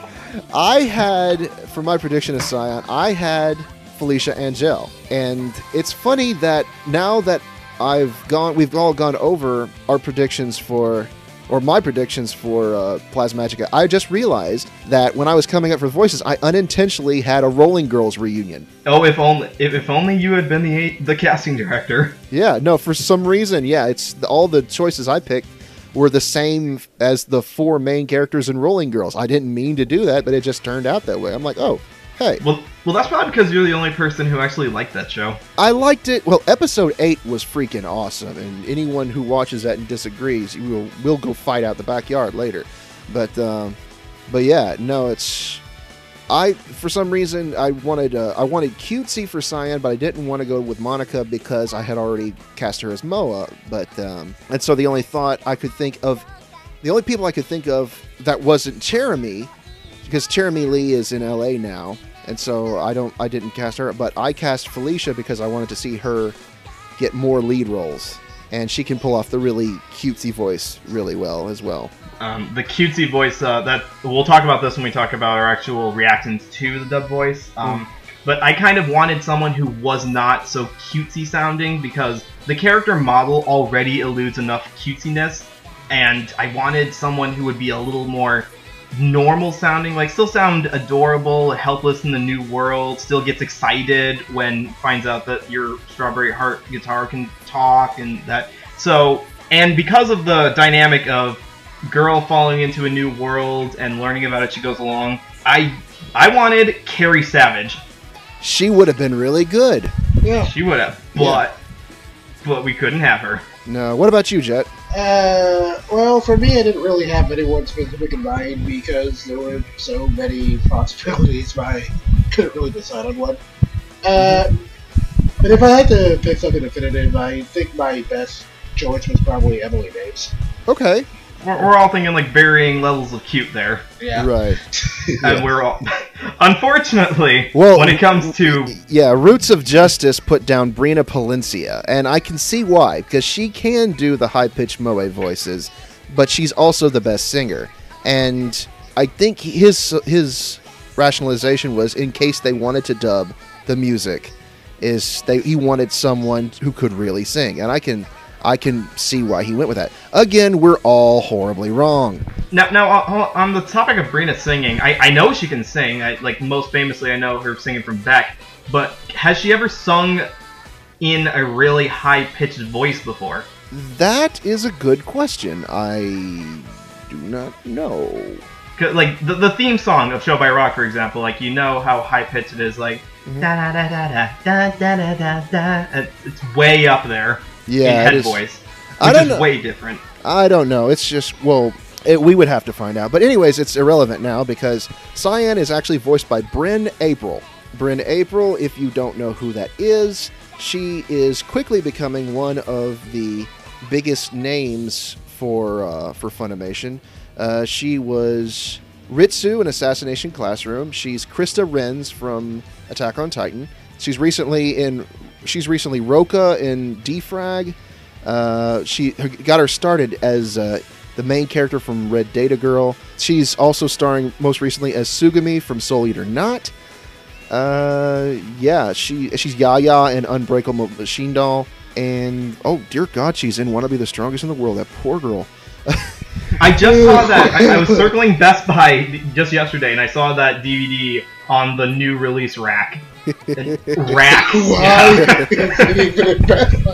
I had for my prediction of Cyan, I had Felecia Angelle, and it's funny that now that I've gone, we've all gone over our predictions for. Or my predictions for uh, Plasmagica. I just realized that when I was coming up for voices, I unintentionally had a Rolling Girls reunion. oh, if only if, if only you had been the the casting director. Yeah, no, for some reason, yeah, it's all the choices I picked were the same as the four main characters in Rolling Girls. I didn't mean to do that, but it just turned out that way. I'm like, oh, hey, Well, well, that's probably because you're the only person who actually liked that show. I liked it. Well, episode eight was freaking awesome, and anyone who watches that and disagrees, you will will go fight out the backyard later. But um, but yeah, no, it's I for some reason I wanted uh, I wanted cutesy for Cyan, but I didn't want to go with Monica because I had already cast her as Moa. But um, and so the only thought I could think of, the only people I could think of that wasn't Cherami, because Cherami Leigh is in L.A. now, and so I don't I didn't cast her, but I cast Felecia because I wanted to see her get more lead roles, and she can pull off the really cutesy voice really well as well. Um, the cutesy voice uh, that we'll talk about this when we talk about our actual reactions to the dub voice. Um, But I kind of wanted someone who was not so cutesy sounding because the character model already eludes enough cutesiness, and I wanted someone who would be a little more normal sounding, like still sound adorable, helpless in the new world, still gets excited when finds out that your Strawberry Heart guitar can talk and that. So, and because of the dynamic of girl falling into a new world and learning about it she goes along, I I wanted Carrie Savage. She would have been really good. yeah. She would have, but but we couldn't have her. No, what about you, Jet? Uh, well, for me, I didn't really have anyone specific in mind because there were so many possibilities. I couldn't really decide on one. Uh, but if I had to pick something definitive, I think my best choice was probably Emily Bates. Okay, we're, we're all thinking like varying levels of cute there, Yeah. Right. and we're all. Unfortunately, Well, when it comes to Yeah, Roots of Justice put down Brina Palencia, and I can see why, because she can do the high pitched Moe voices, but she's also the best singer. And I think his his rationalization was in case they wanted to dub the music, is they he wanted someone who could really sing, and I can I can see why he went with that. Again, we're all horribly wrong. Now, now uh, on the topic of Brina singing, I, I know she can sing. I, like most famously, I know her singing from Beck. But has she ever sung in a really high pitched voice before? That is a good question. I do not know. Like the, the theme song of Show by Rock, for example, like you know how high pitched it is, like da da da da da da da da da. It's way up there Yeah, in it head is- voice, I don't know. way different. I don't know. It's just well, it, we would have to find out. But anyways, it's irrelevant now because Cyan is actually voiced by Bryn Apprill. Bryn Apprill, if you don't know who that is, she is quickly becoming one of the biggest names for uh, for Funimation. Uh, she was Ritsu in Assassination Classroom. She's Krista Lenz from Attack on Titan. She's recently in. She's recently Roka in D-Frag. Uh, she got her started as uh, the main character from Red Data Girl. She's also starring most recently as Tsugumi from Soul Eater Not. Uh, yeah, she she's Yaya in Unbreakable Machine Doll, and oh dear God, she's in Wanna Be the Strongest in the World. That poor girl. I just saw that. I, I was circling Best Buy just yesterday, and I saw that DVD on the new release rack. Rack. Wow. It's even impressive.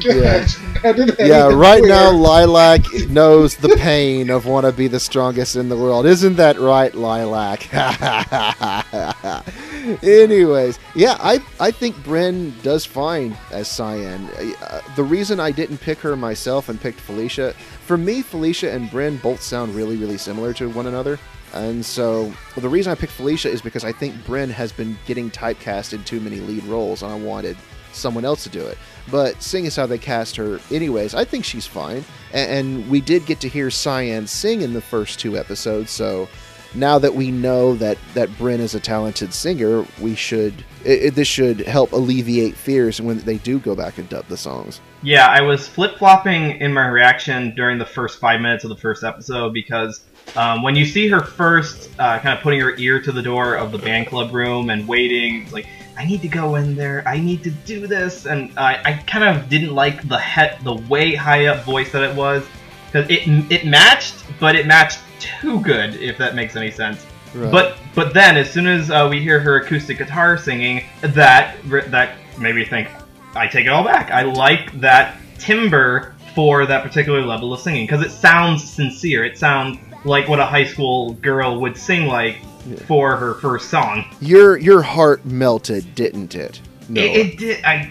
Yeah. How did that yeah, right clear? now Lilac knows the pain of want to be the strongest in the world. Isn't that right, Lilac? Anyways, yeah, I I think Bryn does fine as Cyan. Uh, the reason I didn't pick her myself and picked Felecia, for me, Felecia and Bryn both sound really, really similar to one another. And so the reason I picked Felecia is because I think Bryn has been getting typecast in too many lead roles, and I wanted someone else to do it. But seeing as how they cast her, anyways, I think she's fine. And, and we did get to hear Cyan sing in the first two episodes, so now that we know that that Bryn is a talented singer, we should it, it- this should help alleviate fears when they do go back and dub the songs. Yeah, I was flip flopping in my reaction during the first five minutes of the first episode because um, when you see her first uh, kind of putting her ear to the door of the band club room and waiting, it's like, I need to go in there, I need to do this, and I, I kind of didn't like the head, the way high up voice that it was because it it matched, but it matched too good, if that makes any sense. Right. But but then as soon as uh, we hear her acoustic guitar singing, that that made me think. I take it all back. I like that timbre for that particular level of singing because it sounds sincere. It sounds like what a high school girl would sing like for her first song. your your heart melted, didn't it? No, It, it did. I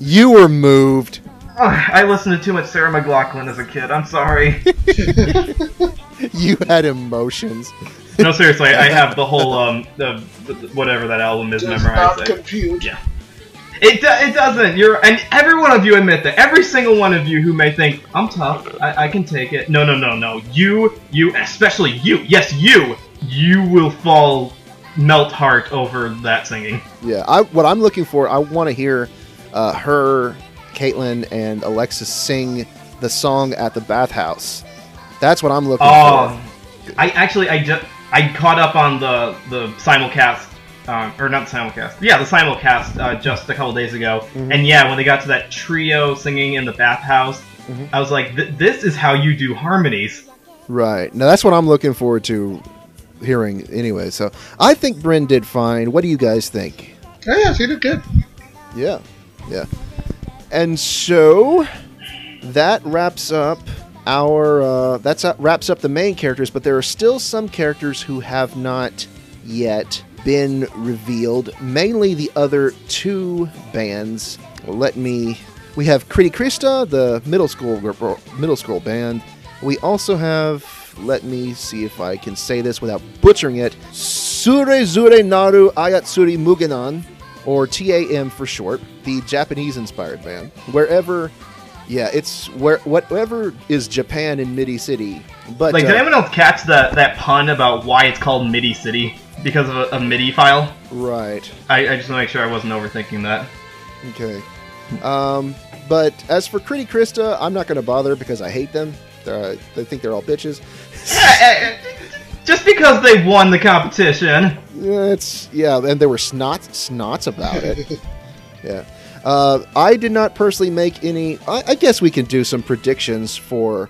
you were moved. Ugh, I listened to too much Sarah McLachlan as a kid. I'm sorry. You had emotions. no, seriously, I have the whole um the, the whatever that album is Does memorized. not compute. Yeah. It, do, it doesn't. You're and every one of you admit that. Every single one of you who may think I'm tough, I, I can take it. No, no, no, no. You, you, especially you. Yes, you. You will fall melt heart over that singing. Yeah, I, what I'm looking for, I want to hear uh, her, Caitlin, and Alexis sing the song at the bathhouse. That's what I'm looking for. Oh, I actually I just I caught up on the the simulcast. Um, or not the simulcast. Yeah, the simulcast uh, just a couple days ago. Mhm. And yeah, when they got to that trio singing in the bathhouse, Mhm. I was like, "This is how you do harmonies." Right. Now, that's what I'm looking forward to hearing anyway. So I think Bryn did fine. What do you guys think? Oh, yeah, she did good. Yeah. Yeah. And so that wraps up our uh, that's uh, wraps up the main characters, but there are still some characters who have not yet been revealed. Mainly the other two bands. Let me. We have Criticrista, the middle school middle school band. We also have. Let me see if I can say this without butchering it. Tsurezure Naru Ayatsuri Mugenan or TAM for short, the Japanese inspired band. Wherever Yeah, it's where whatever is Japan in Midi City. But Like, uh, did anyone else catch that that pun about why it's called MIDI City because of a, a MIDI file? right. I, I just want to make sure I wasn't overthinking that. Okay. Um, but as for Criticrista, I'm not going to bother because I hate them. They're, they think they're all bitches. Eh, eh, just because they won the competition. Yeah, It's yeah, and there were snots snots about it. yeah. Uh, I did not personally make any. I, I guess we can do some predictions for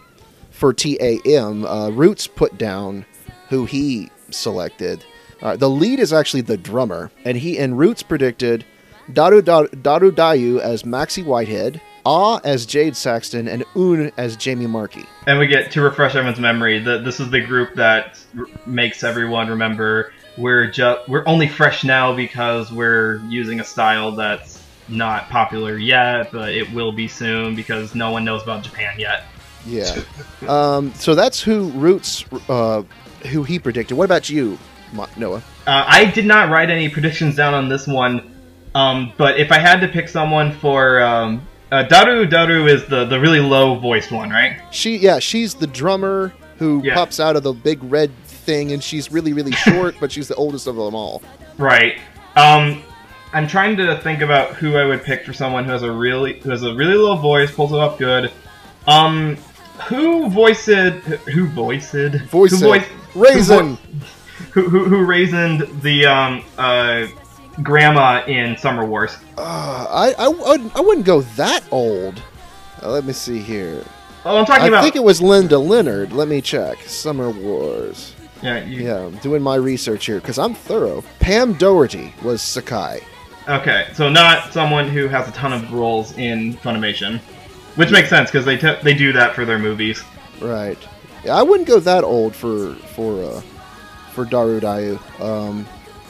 for TAM. Uh, Roots put down who he selected. Uh, the lead is actually the drummer, and he and Roots predicted Daru, Daru, Daru Dayu as Maxey Whitehead, Ah as Jad Saxton, and Un as Jamie Marchi. And we get to refresh everyone's memory that this is the group that r- makes everyone remember we're just we're only fresh now because we're using a style that's not popular yet, but it will be soon because no one knows about Japan yet. Yeah. um, so that's who Roots, uh, who he predicted. What about you, Noah? Uh, I did not write any predictions down on this one, um, but if I had to pick someone for um, uh, Daru, Daru is the the really low voiced one, right? She, yeah, she's the drummer who Yeah. pops out of the big red thing, and she's really, really short, but she's the oldest of them all. Right. Um, I'm trying to think about who I would pick for someone who has a really who has a really low voice, pulls it off good. Um, who voiced who voiced voiced Raisin. who who, who who raisined the um uh grandma in Summer Wars? Uh, I, I, wouldn't- I wouldn't go that old. Uh, let me see here. Oh, I'm talking I about think it was Linda Leonard. Let me check. Summer Wars. yeah. You, Yeah, I'm doing my research here because I'm thorough. Pam Dougherty was Sakae. Okay, so not someone who has a ton of roles in Funimation, which makes sense because they t- they do that for their movies. Right. Yeah, I wouldn't go that old for for uh, for Daru Dayu. Um,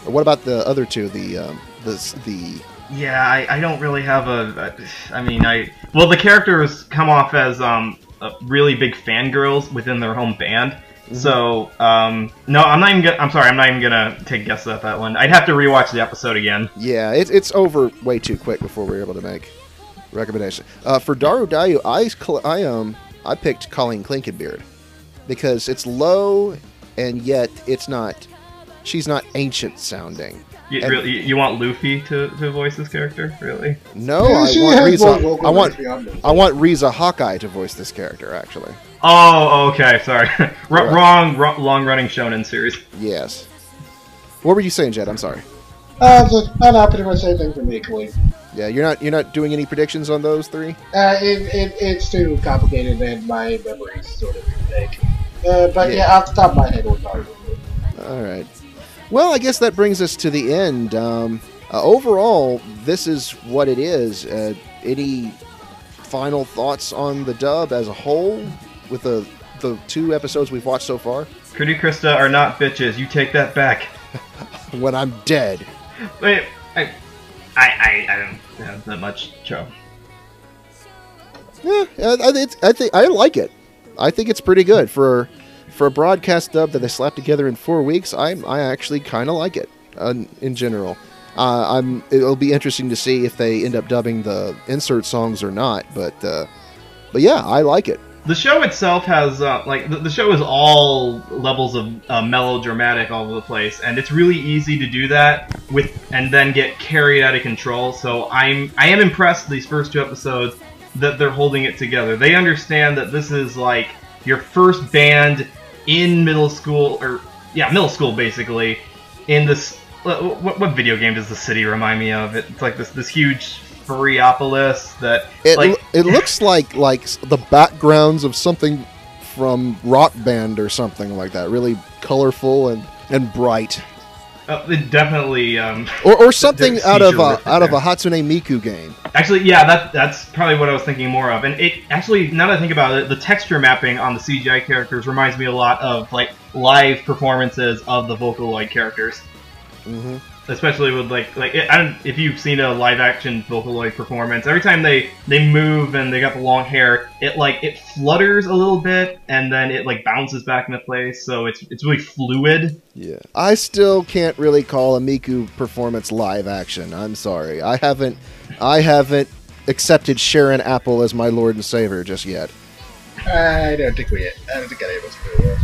what about the other two? The um, the the Yeah, I, I don't really have a. I mean, I well, the characters come off as um really big fangirls within their home band. So um no, I'm not even. Gonna, I'm sorry, I'm not even gonna take a guess at that one. I'd have to rewatch the episode again. yeah, it's it's over way too quick before we're able to make recommendation. Uh, for Daru Dayu, I I um I picked Colleen Clinkenbeard because it's low and yet it's not. She's not ancient sounding. You, And- really, you want Luffy to, to voice this character? Really? No, Yeah, I want has Riza. I want range. I want Riza Hawkeye to voice this character. Actually, Oh, okay. Sorry, R- Right. wrong, wrong, long-running shonen series. yes. What were you saying, Jet? I'm sorry. Uh, so, oh, no, pretty much same thing for me, Khalid. Yeah, you're not you're not doing any predictions on those three. Uh, it, it, it's too complicated and my memory's sort of vague. Uh, but Yeah. yeah. off the top of my head, we're probably All right. Well, I guess that brings us to the end. Um, uh, overall, this is what it is. Uh, any final thoughts on the dub as a whole with the the two episodes we've watched so far? Criticrista are not bitches. You take that back. When I'm dead. Wait, I, I, I, I don't have that much show. Yeah, I, I, it's, I think I like it. I think it's pretty good for for a broadcast dub that they slapped together in four weeks. I I actually kind of like it uh, in general. Uh, I'm. It'll be interesting to see if they end up dubbing the insert songs or not. But uh, but yeah, I like it. The show itself has uh, like the, the show is all levels of uh, melodramatic all over the place, and it's really easy to do that with and then get carried out of control. So I'm I am impressed these first two episodes that they're holding it together. They understand that this is like your first band in middle school or yeah middle school basically in this what, what, video game does the city remind me of? It's like this this huge Furryopolis that It like it looks like like the backgrounds of something from Rock Band or something like that. Really colorful and and bright, uh, it definitely um, or or something out of a out of a Hatsune Miku game. Actually, yeah, that that's probably what I was thinking more of. And it actually, now that I think about it, the texture mapping on the CGI characters reminds me a lot of like live performances of the Vocaloid characters, hmm especially with like like I don't if you've seen a live action Vocaloid performance. Every time they they move and they got the long hair, it like it flutters a little bit and then it like bounces back into place. So it's it's really fluid. Yeah, I still can't really call a Miku performance live action. I'm sorry, I haven't, I haven't accepted Sharon Apple as my Lord and Savior just yet. I don't think we. I don't think any of us will.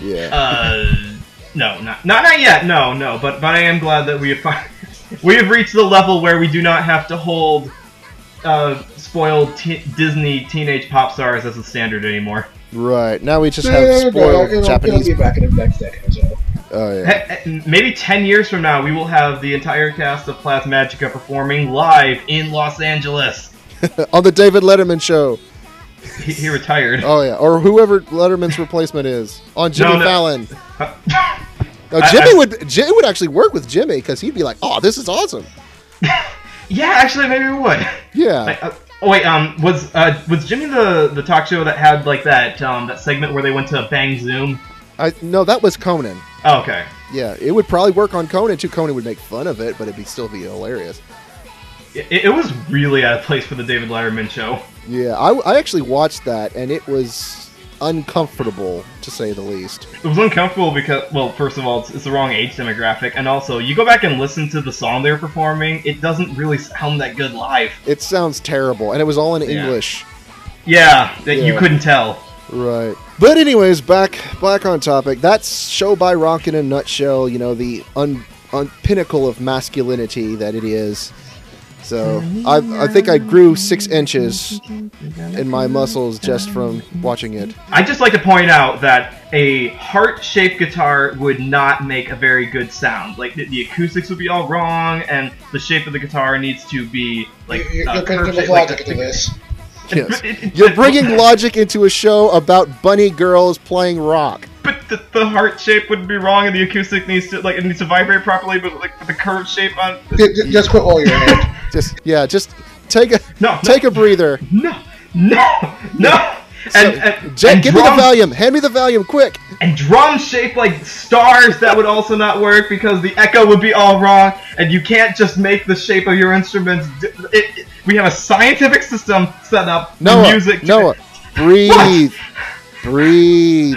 Yeah. Uh, no, not, not not yet. No, no. But but I am glad that we have fi- we have reached the level where we do not have to hold uh, spoiled te- Disney teenage pop stars as a standard anymore. right. Now we just have spoiled it'll, Japanese. It'll be back in the next decade or so. Oh yeah. He- he- Maybe ten years from now, we will have the entire cast of Plasmagica performing live in Los Angeles. On the David Letterman show. He, he retired. Oh yeah. Or whoever Letterman's replacement is on Jimmy no. Fallon. No, I- Jimmy I- would. Jimmy would actually work with Jimmy because he'd be like, "Oh, this is awesome." Yeah, actually, maybe we would. Yeah. Like, uh, oh wait, um, was uh, was Jimmy the the talk show that had like that um that segment where they went to Bang Zoom? I no, that was Conan. Oh, okay. Yeah, it would probably work on Conan too. Conan would make fun of it, but it'd be still be hilarious. It, it was really out of place for the David Letterman show. Yeah, I, I actually watched that, and it was uncomfortable to say the least. It was uncomfortable because, well, first of all, it's, it's the wrong age demographic, and also you go back and listen to the song they're performing, it doesn't really sound that good live. It sounds terrible, and it was all in Yeah. English. Yeah, that you couldn't tell. Right. But anyways, back back on topic. That's show by rock in a nutshell. You know the un, un pinnacle of masculinity that it is. So I I think I grew six inches in my muscles just from watching it. I'd just like to point out that a heart-shaped guitar would not make a very good sound. Like the, the acoustics would be all wrong, and the shape of the guitar needs to be like you, uh, you're going to curved give shape, like logic into this. Yes. It- it- You're bringing logic into a show about bunny girls playing rock. But the, the heart shape would be wrong, and the acoustic needs to like it needs to vibrate properly. But like the curved shape on J- j- Just quit all your head. Just yeah, just take a No, no. take a breather. no, no, no. So, And, and, Jen, and give me the drums- Valium. Hand me the Valium, quick. And drum shaped like stars that would also not work because the echo would be all wrong, and you can't just make the shape of your instruments. It, it- we have a scientific system set up for Noah, music. to- Noah, breathe, breathe.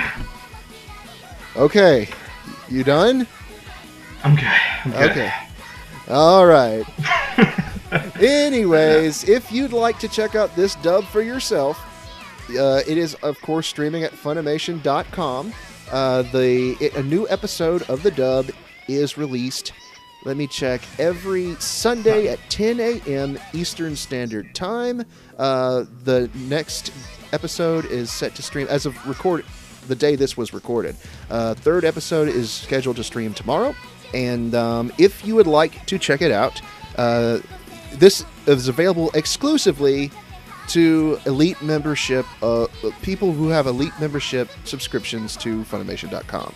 Okay, you done? I'm good. I'm good. Okay. All right. Anyways, if you'd like to check out this dub for yourself, uh, it is of course streaming at Funimation.com. Uh, the it, a new episode of the dub is released. Let me check every Sunday at 10 a.m. Eastern Standard Time. Uh, the next episode is set to stream as of record the day this was recorded. Uh, third episode is scheduled to stream tomorrow. And um, if you would like to check it out, uh, this is available exclusively to elite membership, uh, people who have elite membership subscriptions to Funimation.com.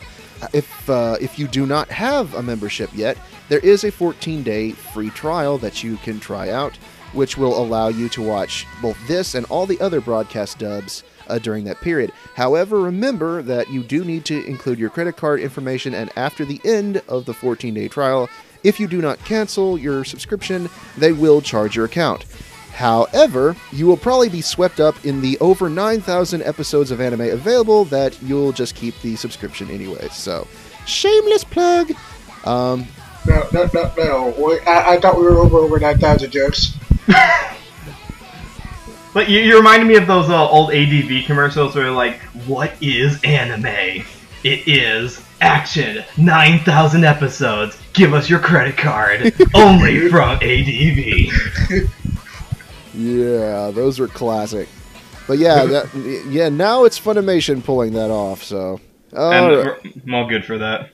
If uh, if you do not have a membership yet, there is a 14-day free trial that you can try out, which will allow you to watch both this and all the other broadcast dubs uh, during that period. However, remember that you do need to include your credit card information, and after the end of the 14-day trial, if you do not cancel your subscription, they will charge your account. However, you will probably be swept up in the over 9,000 episodes of anime available that you'll just keep the subscription anyway. So, shameless plug. Um, No, no, no, no. I, I thought we were over over 9,000 jokes. But you, you reminded me of those uh, old ADV commercials where like, "What is anime? It is action. Nine thousand episodes. Give us your credit card. Only from ADV." yeah, those were classic. But yeah, that, yeah. Now it's Funimation pulling that off. So, And all right. I'm all good for that.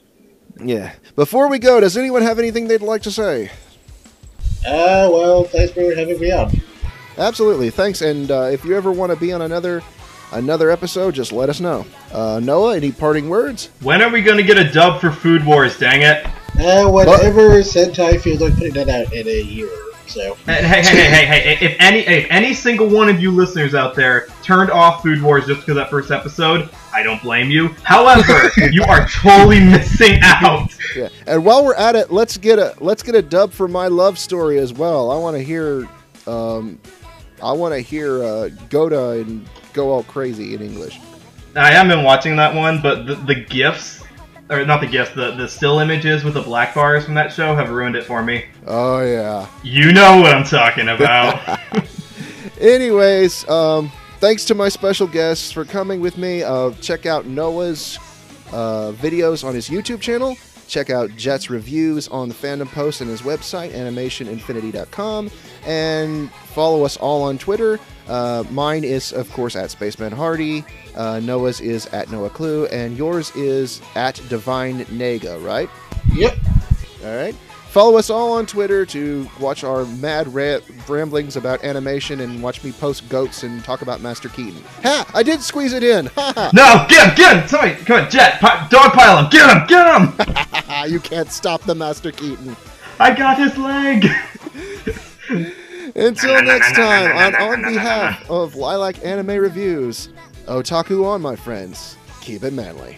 yeah. Before we go, does anyone have anything they'd like to say? Uh, well, thanks for having me on. Absolutely, thanks. And uh, if you ever want to be on another another episode, just let us know. Uh, Noah, any parting words? When are we gonna get a dub for Food Wars? Dang it! Uh, whatever Sentai feels like putting that out in a year. So, Hey, hey, hey, hey, hey, hey! If any, if any single one of you listeners out there turned off Food Wars just because that first episode, I don't blame you. However, you are totally missing out. Yeah. And while we're at it, let's get a let's get a dub for my love story as well. I want to hear, um, I want to hear uh, Goda and go all crazy in English. I haven't been watching that one, but the, the gifs, or not the gifs, the, the still images with the black bars from that show have ruined it for me. Oh yeah. You know what I'm talking about. Anyways, um, thanks to my special guests for coming with me. Uh, check out Noah's uh, videos on his YouTube channel. Check out Jet's reviews on the fandom post and his website, animationinfinity.com. And follow us all on Twitter. Uh, mine is, of course, at Spaceman Hardy. Uh, Noah's is at Noah Clue. And yours is at Divine Nega, right? Yep. All right. Follow us all on Twitter to watch our mad ra- ramblings about animation and watch me post goats and talk about Master Keaton. Ha! I did squeeze it in. Ha ha! No, get him, get him! Somebody, come on, Jet, pi- dog pile him, get him, get him! ha! You can't stop the Master Keaton. I got his leg. Until next time, on, on behalf of Lilac Anime Reviews, Otaku on, my friends. Keep it manly.